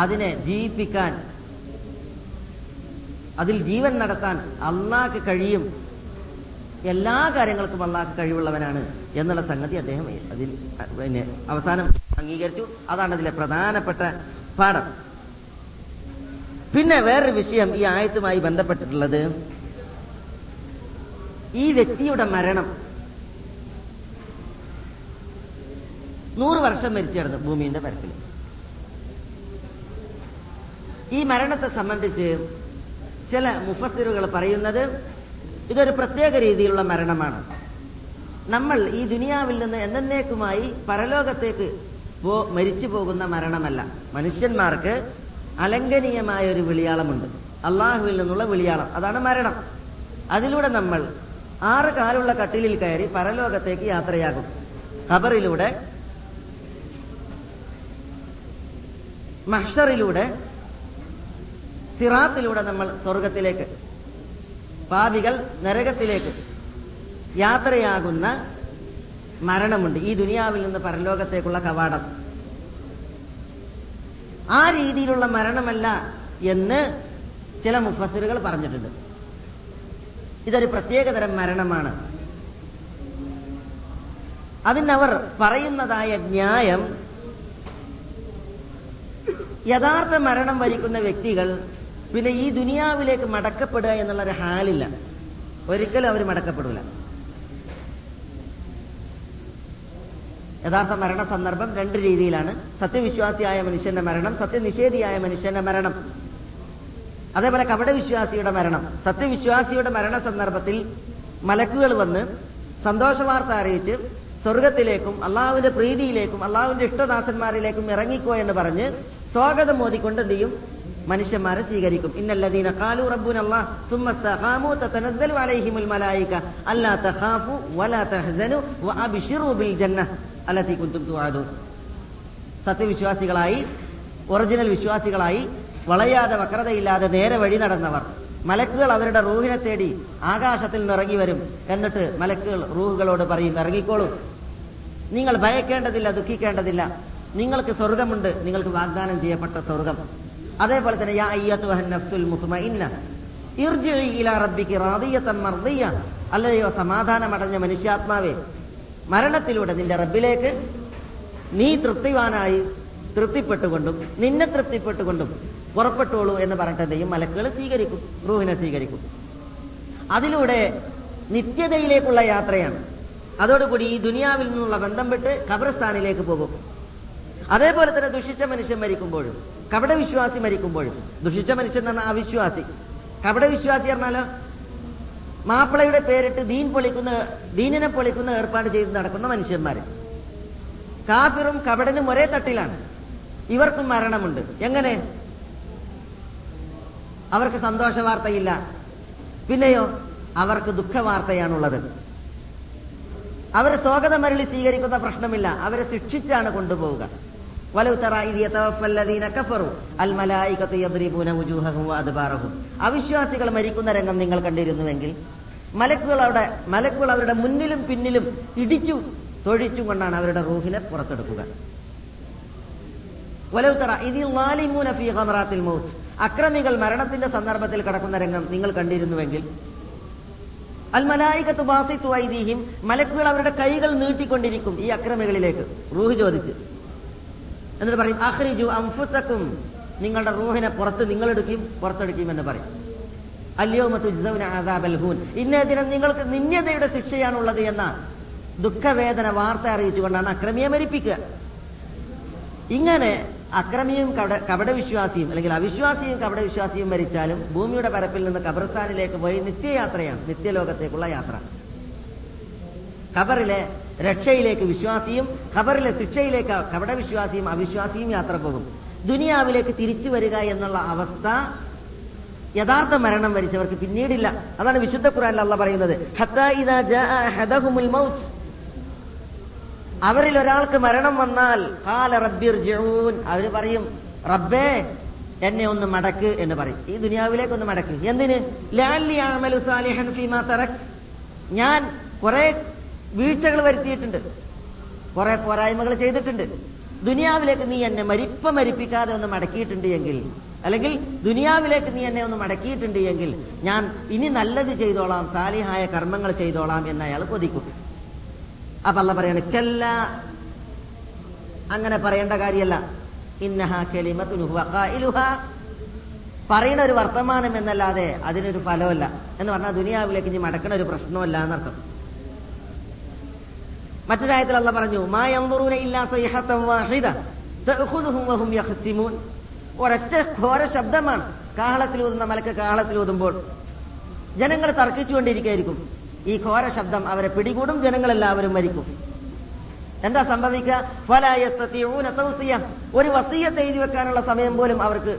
[SPEAKER 2] അതിനെ ജീവിപ്പിക്കാൻ അതിൽ ജീവൻ നടത്താൻ അള്ളാക്ക് കഴിയും. എല്ലാ കാര്യങ്ങൾക്കും അള്ളാക്ക് കഴിവുള്ളവനാണ് എന്നുള്ള സംഗതി അദ്ദേഹം അതിൽ പിന്നെ അവസാനം അംഗീകരിച്ചു. അതാണ് അതിലെ പ്രധാനപ്പെട്ട പാഠം. പിന്നെ വേറൊരു വിഷയം ഈ ആയത്തുമായി ബന്ധപ്പെട്ടിട്ടുള്ളത് ഈ വ്യക്തിയുടെ മരണം. നൂറ് വർഷം മരിച്ചു കിടന്നു ഭൂമിയുടെ പരത്തിൽ ഈ മരണത്തെ സംബന്ധിച്ച് ചില മുഫസിറുകൾ പറയുന്നത് ഇതൊരു പ്രത്യേക രീതിയിലുള്ള മരണമാണ്. നമ്മൾ ഈ ദുനിയാവിൽ നിന്ന് എന്നേക്കുമായി പരലോകത്തേക്ക് പോ മരിച്ചു പോകുന്ന മരണമല്ല. മനുഷ്യന്മാർക്ക് അലംഘനീയമായ ഒരു വിളിയാളമുണ്ട്. അള്ളാഹുവിൽ നിന്നുള്ള വിളിയാളം. അതാണ് മരണം. അതിലൂടെ നമ്മൾ ആറ് കാലുള്ള കട്ടിലിൽ കയറി പരലോകത്തേക്ക് യാത്രയാകും. ഖബറിലൂടെ മഹ്ഷറിലൂടെ സിറാത്തിലൂടെ നമ്മൾ സ്വർഗത്തിലേക്ക് പാപികൾ നരകത്തിലേക്ക് യാത്രയാകുന്ന മരണമുണ്ട്. ഈ ദുനിയാവിൽ നിന്ന് പരലോകത്തേക്കുള്ള കവാടം. ആ രീതിയിലുള്ള മരണമല്ല എന്ന് ചില മുഫസിറുകൾ പറഞ്ഞിട്ടുണ്ട്. ഇതൊരു പ്രത്യേകതരം മരണമാണ്. അതിനവർ പറയുന്നതായ ന്യായം യഥാർത്ഥ മരണം വരിക്കുന്ന വ്യക്തികൾ പിന്നെ ഈ ദുനിയാവിലേക്ക് മടക്കപ്പെടുക എന്നുള്ള ഒരു ഹാലില്ല. ഒരിക്കലും അവർ മടക്കപ്പെടില്ല യഥാർത്ഥ മരണ സന്ദർഭം രണ്ട് രീതിയിലാണ്. സത്യവിശ്വാസിയായ മനുഷ്യന്റെ മരണം സത്യനിഷേധിയായ മനുഷ്യന്റെ മരണം. അതേപോലെ കപടവിശ്വാസിയുടെ മരണം. സത്യവിശ്വാസിയുടെ മരണ സന്ദർഭത്തിൽ മലക്കുകൾ വന്ന് സന്തോഷവാർത്ത അറിയിച്ച് സ്വർഗത്തിലേക്കും അള്ളാഹുവിന്റെ പ്രീതിയിലേക്കും അള്ളാഹുവിന്റെ ഇഷ്ടദാസന്മാരിലേക്കും ഇറങ്ങിക്കോ എന്ന് പറഞ്ഞ് സ്വാഗതം മോദിക്കൊണ്ട് എന്ത് ചെയ്യും? മനുഷ്യന്മാരെ സ്വീകരിക്കും. ഖാലു അല്ലാഹ് തതനസ്സലു മലായിക. അല്ലാ തഖാഫു വലാ വഅബ്ശിറു ബിൽ സത്യവിശ്വാസികളായി ഒറിജിനൽ വിശ്വാസികളായി വളയാതെ വക്രതയില്ലാതെ നേരെ വഴി നടന്നവർ. മലക്കുകൾ അവരുടെ റൂഹിനെ തേടി ആകാശത്തിൽ നിന്ന് ഇറങ്ങി വരും. എന്നിട്ട് മലക്കുകൾ റൂഹുകളോട് പറയും ഇറങ്ങിക്കോളൂ. നിങ്ങൾ ഭയക്കേണ്ടതില്ല ദുഃഖിക്കേണ്ടതില്ല. നിങ്ങൾക്ക് സ്വർഗമുണ്ട് നിങ്ങൾക്ക് വാഗ്ദാനം ചെയ്യപ്പെട്ട സ്വർഗം. അതേപോലെ തന്നെ യാ ഇലാ അല്ലയോ സമാധാനമടഞ്ഞ മനുഷ്യാത്മാവേ മരണത്തിലൂടെ നിന്റെ റബ്ബിലേക്ക് നീ തൃപ്തിവാനായി തൃപ്തിപ്പെട്ടുകൊണ്ടും നിന്നെ തൃപ്തിപ്പെട്ടുകൊണ്ടും പുറപ്പെട്ടോളൂ എന്ന് പറഞ്ഞിട്ടെന്തെയും മലക്കുകൾ സ്വീകരിക്കും റൂഹിനെ സ്വീകരിക്കും. അതിലൂടെ നിത്യതയിലേക്കുള്ള യാത്രയാണ്. അതോടുകൂടി ഈ ദുനിയാവിൽ നിന്നുള്ള ബന്ധം വിട്ട് ഖബർസ്ഥാനിലേക്ക് പോകും. അതേപോലെ തന്നെ ദുഷിച്ച മനുഷ്യൻ മരിക്കുമ്പോഴും കപട വിശ്വാസി മരിക്കുമ്പോഴും. ദുഷിച്ച മനുഷ്യൻ എന്ന് പറഞ്ഞാൽ അവിശ്വാസി കപട വിശ്വാസി പറഞ്ഞാലോ? മാപ്പിളയുടെ പേരിട്ട് ദീൻ പൊളിക്കുന്ന ദീനിനെ പൊളിക്കുന്ന ഏർപ്പാട് ചെയ്ത് നടക്കുന്ന മനുഷ്യന്മാര്. കാഫിറും കപടനും ഒരേ തട്ടിലാണ്. ഇവർക്കും മരണമുണ്ട്. എങ്ങനെ? അവർക്ക് സന്തോഷ വാർത്തയില്ല പിന്നെയോ അവർക്ക് ദുഃഖ വാർത്തയാണുള്ളത് അവരെ സ്വാഗതം മരളി സ്വീകരിക്കുന്ന പ്രശ്നമില്ല. അവരെ ശിക്ഷിച്ചാണ് കൊണ്ടുപോവുക. അവിശ്വാസികൾ മരിക്കുന്ന രംഗം നിങ്ങൾ കണ്ടിരുന്നുവെങ്കിൽ മലക്കുകൾ അവിടെ മലക്കുകൾ അവരുടെ മുന്നിലും പിന്നിലും ഇടിച്ചു തൊഴിച്ചും കൊണ്ടാണ് അവരുടെ റൂഹിനെ പുറത്തെടുക്കുക. അക്രമികൾ മരണത്തിന്റെ സന്ദർഭത്തിൽ കടക്കുന്ന രംഗം നിങ്ങൾ കണ്ടിരുന്നുവെങ്കിൽ അൽ മലായികത്തു ബാസിത്തു ഐദീഹിം മലക്കുകൾ അവരുടെ കൈകൾ നീട്ടിക്കൊണ്ടിരിക്കും ഈ അക്രമികളിലേക്ക്. റൂഹ് ചോദിച്ച് എന്നിട്ട് പറയും അഹ്രിജു അംഫുസക്കും നിങ്ങളുടെ റൂഹിനെ പുറത്ത് നിങ്ങളെടുക്കും പുറത്തെടുക്കും എന്ന് പറയും. അല്യോമത്തുൻ ഇന്നേ ദിനം നിങ്ങൾക്ക് നിന്യതയുടെ ശിക്ഷയാണുള്ളത് എന്ന ദുഃഖവേദന വാർത്ത അറിയിച്ചുകൊണ്ടാണ് അക്രമിയെ മരിപ്പിക്കുക. ഇങ്ങനെ അക്രമിയും കപടവിശ്വാസിയും അല്ലെങ്കിൽ അവിശ്വാസിയും കപടവിശ്വാസിയും മരിച്ചാലും ഭൂമിയുടെ പരപ്പിൽ നിന്ന് കബർസ്ഥാനിലേക്ക് പോയി നിത്യയാത്രയാണ് നിത്യലോകത്തേക്കുള്ള യാത്ര. ഖബറിലെ രക്ഷയിലേക്ക് വിശ്വാസിയും ഖബറിലെ ശിക്ഷയിലേക്ക് കപടവിശ്വാസിയും അവിശ്വാസിയും യാത്ര പോകും. ദുനിയാവിലേക്ക് തിരിച്ചു വരിക എന്നുള്ള അവസ്ഥ യഥാർത്ഥ മരണം വരിച്ചവർക്ക് പിന്നീടില്ല. അതാണ് വിശുദ്ധ ഖുറാനിൽ അല്ല പറയുന്നത്. അവരിൽ ഒരാൾക്ക് മരണം വന്നാൽ കാല റബ്ബിർ അവർ പറയും റബ്ബേ എന്നെ ഒന്ന് മടക്ക് എന്ന് പറയും. ഈ ദുനിയാവിലേക്ക് ഒന്ന് മടക്ക്. എന്തിന്? ഞാൻ കുറെ വീഴ്ചകൾ വരുത്തിയിട്ടുണ്ട്. കുറെ പോരായ്മകൾ ചെയ്തിട്ടുണ്ട്. ദുനിയാവിലേക്ക് നീ എന്നെ മരിപ്പ മരിപ്പിക്കാതെ ഒന്ന് മടക്കിയിട്ടുണ്ട് എങ്കിൽ അല്ലെങ്കിൽ ദുനിയാവിലേക്ക് നീ എന്നെ ഒന്ന് മടക്കിയിട്ടുണ്ട് എങ്കിൽ ഞാൻ ഇനി നല്ലത് ചെയ്തോളാം സാലിഹായ കർമ്മങ്ങൾ ചെയ്തോളാം എന്ന് അയാൾ കൊതിക്കും. അപ്പൊ അല്ല പറയാണ് കല്ല. അങ്ങനെ പറയേണ്ട കാര്യമല്ല ഇന്നഹ കലിമത്തുനുഹ പറയുന്ന ഒരു വർത്തമാനം എന്നല്ലാതെ അതിനൊരു ഫലമല്ല. എന്ന് പറഞ്ഞാൽ ദുനിയാവിലേക്ക് ഇനി മടക്കണ ഒരു പ്രശ്നമല്ല എന്നർത്ഥം. മറ്റൊരായത്തിൽ അല്ല പറഞ്ഞു മാ യൻദുറൂന ഇല്ലാ സയ്ഹത്തൻ വാഹിദ തഅഖുദുഹും വഹും യഖ്സിമൂൻ. ഒരൊറ്റ ഘോര ശബ്ദമാണ് കാഹളത്തിൽ ഊതുന്ന മലക്ക് കാഹളത്തിൽ ഊതുമ്പോൾ. ജനങ്ങൾ തർക്കിച്ചുകൊണ്ടിരിക്കുകയായിരിക്കും. ഈ ഘോര ശബ്ദം അവരെ പിടികൂടും ജനങ്ങളെല്ലാവരും മരിക്കും. എന്താ സംഭവിക്കുക? ഒരു വസീയത്ത് എഴുതി വെക്കാനുള്ള സമയം പോലും അവർക്ക്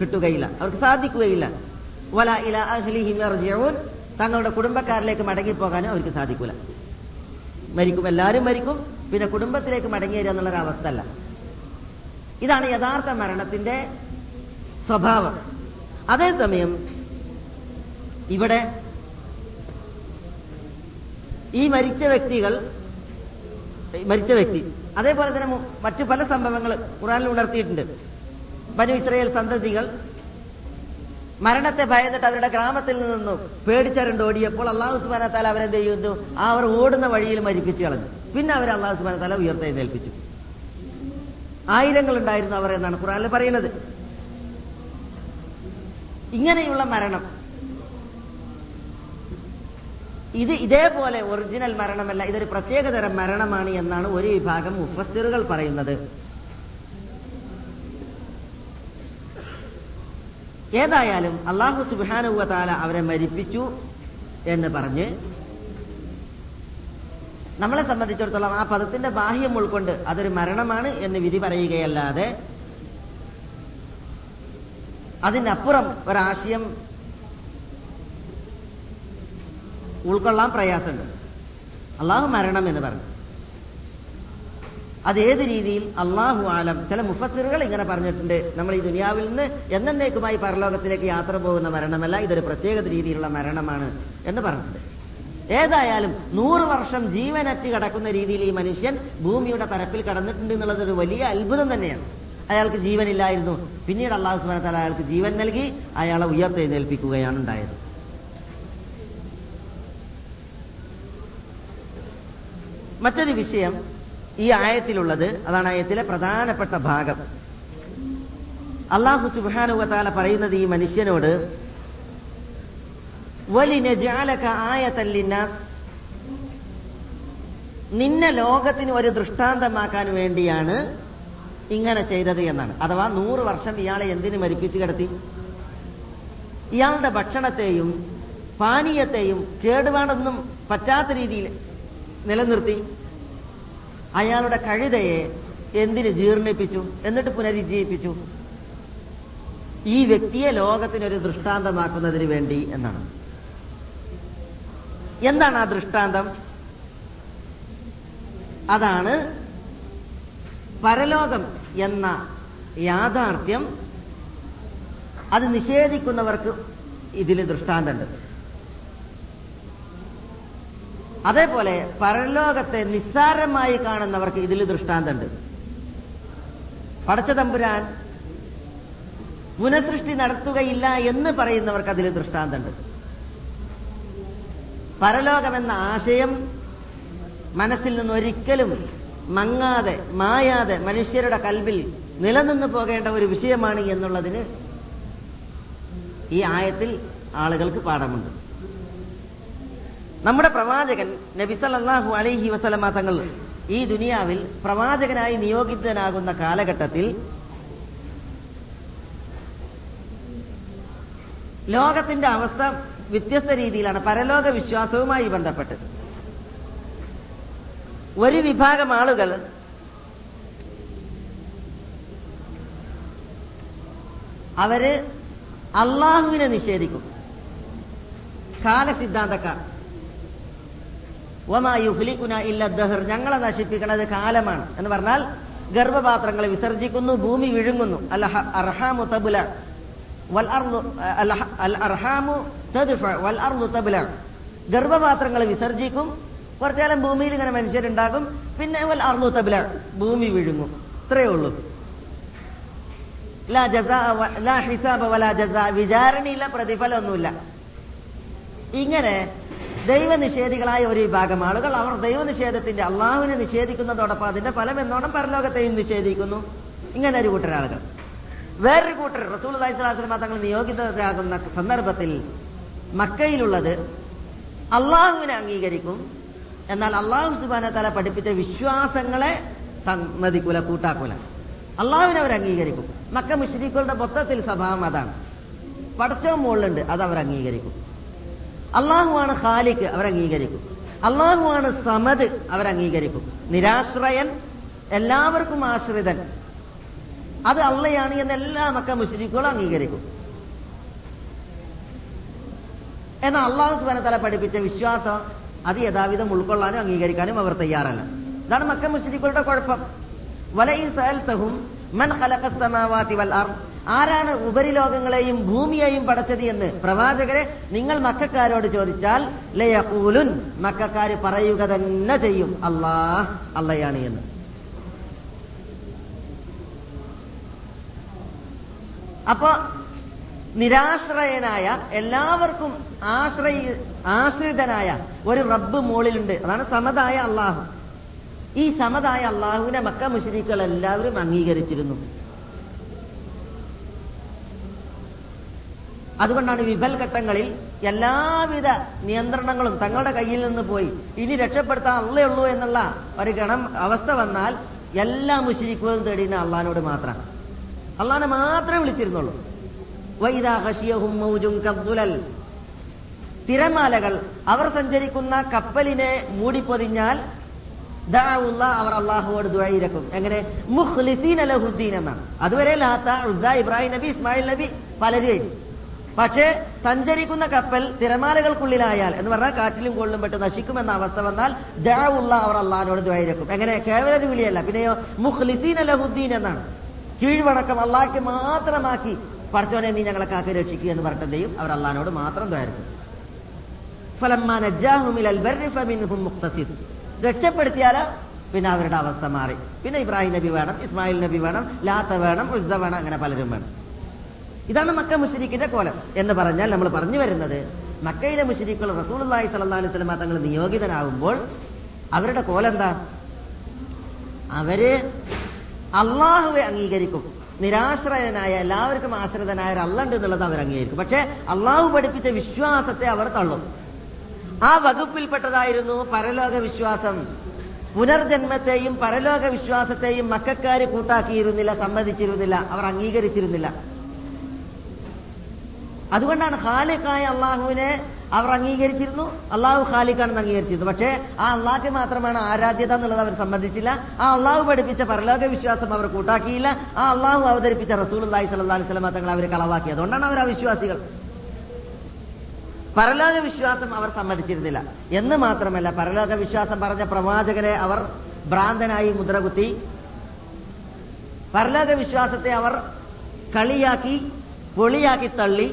[SPEAKER 2] കിട്ടുകയില്ല അവർക്ക് സാധിക്കുകയില്ല. വല ഇല അഹ്ലിഹിം യർജിഊൻ. തങ്ങളുടെ കുടുംബക്കാരിലേക്ക് മടങ്ങിപ്പോകാനും അവർക്ക് സാധിക്കൂല. മരിക്കും. എല്ലാവരും മരിക്കും. പിന്നെ കുടുംബത്തിലേക്ക് മടങ്ങിയേരുക എന്നുള്ളൊരു അവസ്ഥ അല്ല ഇതാണ് യഥാർത്ഥ മരണത്തിന്റെ സ്വഭാവം. അതേസമയം ഇവിടെ ഈ മരിച്ച വ്യക്തികൾ മരിച്ച വ്യക്തി അതേപോലെ തന്നെ മറ്റു പല സംഭവങ്ങൾ ഖുറാനിൽ ഉണർത്തിയിട്ടുണ്ട്. ബനു ഇസ്രയേൽ സന്തതികൾ മരണത്തെ ഭയന്നിട്ട് അവരുടെ ഗ്രാമത്തിൽ നിന്നും പേടിച്ചരണ്ട് ഓടിയപ്പോൾ അള്ളാഹു സുബാന താല അവരെന്ത് ചെയ്യുന്നു? അവർ ഓടുന്ന വഴിയിൽ മരിപ്പിച്ചു കളഞ്ഞു. പിന്നെ അവർ അള്ളാഹു സുബാന താല ഉയർത്തെഴുന്നേൽപ്പിച്ചു. ആയിരങ്ങൾ ഉണ്ടായിരുന്നു അവർ എന്നാണ് ഖുറാനിൽ പറയുന്നത്. ഇങ്ങനെയുള്ള മരണം. ഇത് ഇതേപോലെ ഒറിജിനൽ മരണമല്ല ഇതൊരു പ്രത്യേകതരം മരണമാണ് എന്നാണ് ഒരു വിഭാഗം മുഫസ്സിറുകൾ പറയുന്നത്. ഏതായാലും അള്ളാഹു സുബാനുവ അവരെ മരിപ്പിച്ചു എന്ന് പറഞ്ഞ് നമ്മളെ സംബന്ധിച്ചിടത്തോളം ആ പദത്തിന്റെ ബാഹ്യം ഉൾക്കൊണ്ട് അതൊരു മരണമാണ് എന്ന് വിധി പറയുകയല്ലാതെ അതിനപ്പുറം ഒരാശയം ഉൾക്കൊള്ളാൻ പ്രയാസമുണ്ട്. അള്ളാഹു മരണം എന്ന് പറഞ്ഞു. അത് ഏത് രീതിയിൽ? അള്ളാഹു ആലം ചില മുഫസ്സിറുകൾ ഇങ്ങനെ പറഞ്ഞിട്ടുണ്ട്. നമ്മൾ ഈ ദുനിയാവിൽ നിന്ന് എന്നേക്കുമായി പരലോകത്തിലേക്ക് യാത്ര പോകുന്ന മരണമല്ല ഇതൊരു പ്രത്യേക രീതിയിലുള്ള മരണമാണ് എന്ന് പറഞ്ഞിട്ടുണ്ട്. ഏതായാലും നൂറ് വർഷം ജീവനറ്റ് കിടക്കുന്ന രീതിയിൽ ഈ മനുഷ്യൻ ഭൂമിയുടെ പരപ്പിൽ കടന്നിട്ടുണ്ട് എന്നുള്ളത് ഒരു വലിയ അത്ഭുതം തന്നെയാണ്. അയാൾക്ക് ജീവനില്ലായിരുന്നു. പിന്നീട് അള്ളാഹു വ അയാൾക്ക് ജീവൻ നൽകി അയാളെ ഉയർത്തെഴുന്നേൽപ്പിക്കുകയാണ് ഉണ്ടായത്. മറ്റൊരു വിഷയം ഈ ആയത്തിലുള്ളത് അതാണ് ആയത്തിലെ പ്രധാനപ്പെട്ട ഭാഗം. അള്ളാഹു സുബാനുവത്താല പറയുന്നത് ഈ മനുഷ്യനോട് നിന്നെ ലോകത്തിന് ഒരു ദൃഷ്ടാന്തമാക്കാൻ വേണ്ടിയാണ് ഇങ്ങനെ ചെയ്തത് എന്നാണ്. അഥവാ നൂറ് വർഷം ഇയാളെ എന്തിനു മരിപ്പിച്ചു കിടത്തി? ഇയാളുടെ ഭക്ഷണത്തെയും പാനീയത്തെയും കേടുപാടൊന്നും പറ്റാത്ത രീതിയിൽ നിലനിർത്തി. അയാളുടെ കഴുതയെ എന്തിന് ജീർണിപ്പിച്ചു എന്നിട്ട് പുനരുജ്ജീവിപ്പിച്ചു? ഈ വ്യക്തിയെ ലോകത്തിനൊരു ദൃഷ്ടാന്തമാക്കുന്നതിന് വേണ്ടി എന്നാണ്. എന്താണ് ആ ദൃഷ്ടാന്തം? അതാണ് പരലോകം എന്ന യാഥാർത്ഥ്യം. അത് നിഷേധിക്കുന്നവർക്ക് ഇതിൽ ദൃഷ്ടാന്തമുണ്ട്. അതേപോലെ പരലോകത്തെ നിസ്സാരമായി കാണുന്നവർക്ക് ഇതിൽ ദൃഷ്ടാന്തമുണ്ട് പടച്ച തമ്പുരാൻ പുനഃസൃഷ്ടി നടത്തുകയില്ല എന്ന് പറയുന്നവർക്ക് അതിൽ ദൃഷ്ടാന്തമുണ്ട് പരലോകമെന്ന ആശയം മനസ്സിൽ നിന്ന് ഒരിക്കലും മങ്ങാതെ മായാതെ മനുഷ്യരുടെ കൽവിൽ നിലനിന്ന് പോകേണ്ട ഒരു വിഷയമാണ് എന്നുള്ളതിന് ഈ ആയത്തിൽ ആളുകൾക്ക് പാഠമുണ്ട്. നമ്മുടെ പ്രവാചകൻ നബി സല്ലല്ലാഹു അലൈഹി വസല്ലമ തങ്ങൾ ഈ ദുനിയാവിൽ പ്രവാചകനായി നിയോഗിതനാകുന്ന കാലഘട്ടത്തിൽ ലോകത്തിന്റെ അവസ്ഥ വ്യത്യസ്ത രീതിയിലാണ്. പരലോക വിശ്വാസവുമായി ബന്ധപ്പെട്ട്. ഒരു വിഭാഗം ആളുകൾ അവർ അള്ളാഹുവിനെ നിഷേധിക്കും. കാലസിദ്ധാന്തക്കാർ. ഞങ്ങളെ നശിപ്പിക്കുന്നത് കാലമാണ്. എന്ന് പറഞ്ഞാൽ ഗർഭപാത്രങ്ങൾ വിസർജിക്കുന്നു ഭൂമി വിഴുങ്ങുന്നു. ഗർഭപാത്രങ്ങൾ വിസർജിക്കും. കുറച്ചാലം ഭൂമിയിൽ ഇങ്ങനെ മനുഷ്യരുണ്ടാകും. പിന്നെ വൽ അർന്നു തബില. ഭൂമി വിഴുങ്ങും. ഇത്രയേ ഉള്ളൂ. ഹിസാബ വലാ ജസാ. വിചാരണയില്ല പ്രതിഫലമൊന്നുമില്ല. ഇങ്ങനെ ദൈവനിഷേധികളായ ഒരു വിഭാഗം ആളുകൾ അവർ ദൈവനിഷേധത്തിന്റെ അള്ളാഹുവിനെ നിഷേധിക്കുന്നതോടൊപ്പം അതിന്റെ ഫലം എന്നോണം പരലോകത്തെയും നിഷേധിക്കുന്നു. ഇങ്ങനെ ഒരു കൂട്ടർ ആളുകൾ വേറൊരു കൂട്ടർ റസൂൽ അലൈഹിസ്ലാസ്ലമ തങ്ങൾ നിയോഗിതരാകുന്ന സന്ദർഭത്തിൽ മക്കയിലുള്ളത് അള്ളാഹുവിനെ അംഗീകരിക്കും. എന്നാൽ അള്ളാഹു സുബാന തല പഠിപ്പിച്ച വിശ്വാസങ്ങളെ സമ്മതിക്കൂല കൂട്ടാക്കൂല. അള്ളാഹുവിനെ അവർ അംഗീകരിക്കും. മക്ക മുഷ്രീഖുകളുടെ മൊത്തത്തിൽ സ്വഭാവം അതാണ്. പടച്ചവും മുകളിലുണ്ട് അത് അവർ അംഗീകരിക്കും. അള്ളാഹുവാണ് ഖാലിക്ക് അവർ അംഗീകരിക്കും. അള്ളാഹുവാണ് സമത് അവർ അംഗീകരിക്കും. നിരാശ്രയൻ എല്ലാവർക്കും ആശ്രിതൻ. അത് അള്ളയാണ് എന്ന് എല്ലാ മക്ക മുസ്ലിക്കുകളും അംഗീകരിക്കും. എന്നാൽ അള്ളാഹു സുബാന തല പഠിപ്പിച്ച വിശ്വാസം അത് യഥാവിധം ഉൾക്കൊള്ളാനും അംഗീകരിക്കാനും അവർ തയ്യാറല്ല. ഇതാണ് മക്ക മുസ്ലിക്കുകളുടെ കുഴപ്പം. വലൈ സഅൽതഹും മൻ ഖലഖ സമാവാതി വൽ അർദ് ആരാണ് ഉപരിലോകങ്ങളെയും ഭൂമിയെയും പടച്ചത് എന്ന് പ്രവാചകരെ നിങ്ങൾ മക്കാരോട് ചോദിച്ചാൽ ലയഖൂലുൻ മക്കാര് പറയുക തന്നെ ചെയ്യും. അള്ളാഹ് അള്ളയാണ് എന്ന്. അപ്പൊ നിരാശ്രയനായ എല്ലാവർക്കും ആശ്രയ ആശ്രിതനായ ഒരു റബ്ബ് മുകളിലുണ്ട് അതാണ് സമതായ അള്ളാഹു. ഈ സമതായ അള്ളാഹുവിനെ മക്ക മുഷരിക്കുകൾ എല്ലാവരും അംഗീകരിച്ചിരുന്നു. അതുകൊണ്ടാണ് വിഫൽ ഘട്ടങ്ങളിൽ എല്ലാവിധ നിയന്ത്രണങ്ങളും തങ്ങളുടെ കയ്യിൽ നിന്ന് പോയി. ഇനി രക്ഷപ്പെടുത്താൻ അള്ളേ ഉള്ളൂ എന്നുള്ള ഒരു ഗണം അവസ്ഥ വന്നാൽ എല്ലാ മുശിരിക്കുകയും തേടിയുന്ന അള്ളഹാനോട് മാത്രം. അള്ളഹാനെ മാത്രമേ വിളിച്ചിരുന്നുള്ളൂ. തിരമാലകൾ. അവർ സഞ്ചരിക്കുന്ന കപ്പലിനെ മൂടിപ്പൊതിഞ്ഞാൽ അവർ അള്ളാഹുവോട് ദുരക്കും എങ്ങനെ? അതുവരെ ലാത്ത ഇബ്രാഹിം നബി ഇസ്മായിൽ നബി പലരും പക്ഷേ സഞ്ചരിക്കുന്ന കപ്പൽ തിരമാലകൾക്കുള്ളിലായാൽ എന്ന് പറഞ്ഞാൽ കാറ്റിലും കൊള്ളും പെട്ട് നശിക്കുമെന്ന അവസ്ഥ വന്നാൽ ദഅവുള്ള അവർ അള്ളാഹിനോട് ദ്വൈരക്കും എങ്ങനെ? കേവല ഒരു വിളിയല്ല. പിന്നെയോ മുഖ്ലിസീൻ അലഹുദ്ദീൻ എന്നാണ്. കീഴ്വണക്കം അള്ളാഹ്ക്ക് മാത്രമാക്കി പറച്ചോനെ നീ ഞങ്ങളെ കാക്കി രക്ഷിക്കുക എന്ന് പറഞ്ഞിട്ട് അവർ അള്ളഹാനോട് മാത്രം ദ്വൈരക്കും രക്ഷപ്പെടുത്തിയാൽ പിന്നെ അവരുടെ അവസ്ഥ മാറി. പിന്നെ ഇബ്രാഹിം നബി വേണം ഇസ്മായിൽ നബി വേണം ലാത്ത വേണം ഉൽസ വേണം അങ്ങനെ പലരും വേണം. ഇതാണ് മക്ക മുഷരിക്കിന്റെ കോലം എന്ന് പറഞ്ഞാൽ നമ്മൾ പറഞ്ഞു വരുന്നത് മക്കയിലെ മുഷരീഖുകൾ റസൂലുള്ളാഹി സ്വല്ലല്ലാഹി അലൈഹി തങ്ങൾ നിയോഗിതനാകുമ്പോൾ അവരുടെ കോലം എന്താ? അവർ അള്ളാഹുവെ അംഗീകരിക്കും. നിരാശ്രയനായ എല്ലാവർക്കും ആശ്രിതനായ ഒരു അള്ളണ്ട് എന്നുള്ളത് അവർ അംഗീകരിക്കും. പക്ഷെ അള്ളാഹു പഠിപ്പിച്ച വിശ്വാസത്തെ അവർ തള്ളും. ആ വകുപ്പിൽപ്പെട്ടതായിരുന്നു പരലോക വിശ്വാസം. പുനർജന്മത്തെയും പരലോക വിശ്വാസത്തെയും മക്കാര് കൂട്ടാക്കിയിരുന്നില്ല സമ്മതിച്ചിരുന്നില്ല അവർ അംഗീകരിച്ചിരുന്നില്ല. അതുകൊണ്ടാണ് ഖാലിഖായ അള്ളാഹുവിനെ അവർ അംഗീകരിച്ചിരുന്നു. അള്ളാഹു ഖാലിഖാണെന്ന് അംഗീകരിച്ചിരുന്നു. പക്ഷേ ആ അള്ളാഹ്ക്ക് മാത്രമാണ് ആരാധ്യത എന്നുള്ളത് അവർ സമ്മതിച്ചില്ല. ആ അള്ളാഹു പഠിപ്പിച്ച പരലോക വിശ്വാസം അവർ കൂട്ടാക്കിയില്ല. ആ അള്ളാഹു അവതരിപ്പിച്ച റസൂൽ അള്ളാഹി സല്ലാ അലൈഹി സ്വലമ തങ്ങൾ അവർ കളവാക്കി അതുകൊണ്ടാണ് അവർ അവിശ്വാസികൾ. പരലോക വിശ്വാസം അവർ സമ്മതിച്ചിരുന്നില്ല. എന്ന് മാത്രമല്ല പരലോക വിശ്വാസം പറഞ്ഞ പ്രവാചകരെ അവർ ഭ്രാന്തനായി മുദ്രകുത്തി പരലോക വിശ്വാസത്തെ അവർ കളിയാക്കി പൊളിയാക്കി തള്ളി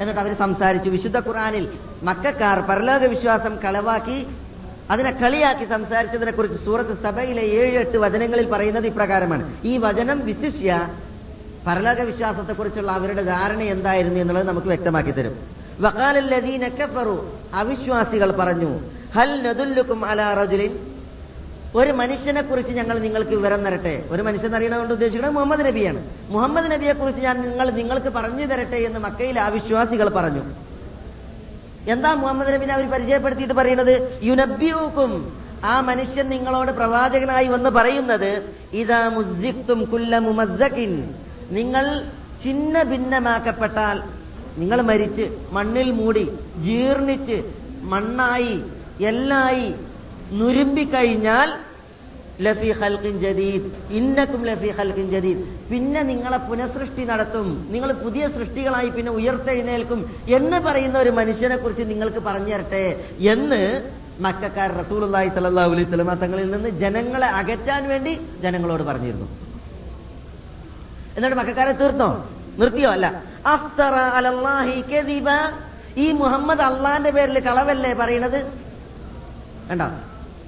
[SPEAKER 2] എന്നിട്ട് അവർ സംസാരിച്ചു. വിശുദ്ധ ഖുറാനിൽ മക്കാർ പരലോക വിശ്വാസം കളവാക്കി അതിനെ കളിയാക്കി സംസാരിച്ചതിനെ കുറിച്ച് സൂറത്ത് സഭയിലെ ഏഴ് എട്ട് വചനങ്ങളിൽ പറയുന്നത് ഇപ്രകാരമാണ്. ഈ വചനം വിശിഷ്യ പരലോക വിശ്വാസത്തെ കുറിച്ചുള്ള അവരുടെ ധാരണ എന്തായിരുന്നു എന്നുള്ളത് നമുക്ക് വ്യക്തമാക്കി തരും. വക്കാലല്ലദീന കഫറു അവിശ്വാസികൾ പറഞ്ഞു ഹൽ നദുല്ലുക്കും അലാ റജുലിൻ ഒരു മനുഷ്യനെ കുറിച്ച് ഞങ്ങൾ നിങ്ങൾക്ക് വിവരം തരട്ടെ. ഒരു മനുഷ്യൻ അറിയണതുകൊണ്ട് ഉദ്ദേശിക്കുന്നത് മുഹമ്മദ് നബിയാണ്. മുഹമ്മദ് നബിയെ കുറിച്ച് ഞാൻ നിങ്ങൾ നിങ്ങൾക്ക് പറഞ്ഞു തരട്ടെ എന്ന് മക്കയിലെ അവിശ്വാസികൾ പറഞ്ഞു. എന്താ മുഹമ്മദ് നബിനെ അവർ പരിചയപ്പെടുത്തിയിട്ട് പറയുന്നത്? യുനബ്യൂക്കും ആ മനുഷ്യൻ നിങ്ങളോട് പ്രവാചകനായി വന്ന് പറയുന്നത് ഇതാ മുസിക്തും കുല്ല നിങ്ങൾ ചിന്ന ഭിന്നമാക്കപ്പെട്ടാൽ നിങ്ങൾ മരിച്ച് മണ്ണിൽ മൂടി ജീർണിച്ച് മണ്ണായി എല്ലായി നുരുമ്പിക്കഴിഞ്ഞാൽ ലഫി ഹൽക്കിൻ ജദീദ്. ഇന്നക്കും ലഫി ഹൽക്കിൻ ജദീദ്. പിന്നെ നിങ്ങളെ പുനഃസൃഷ്ടി നടത്തും. നിങ്ങൾ പുതിയ സൃഷ്ടികളായി പിന്നെ ഉയർത്തെഴുന്നേൽക്കും എന്ന് പറയുന്ന ഒരു മനുഷ്യനെ കുറിച്ച് നിങ്ങൾക്ക് പറഞ്ഞു തരട്ടെ എന്ന് മക്കാർ റസൂലി സല്ലാ അലൈഹി സ്വലമ തങ്ങളിൽ നിന്ന് ജനങ്ങളെ അകറ്റാൻ വേണ്ടി ജനങ്ങളോട് പറഞ്ഞിരുന്നു. എന്നിട്ട് മക്കാരെ തീർത്തോ? നിർത്തിയോ? അല്ല. അഫ്തറ അലല്ലാഹി ഈ മുഹമ്മദ് അള്ളാന്റെ പേരിൽ കളവല്ലേ പറയണത് കണ്ടോ?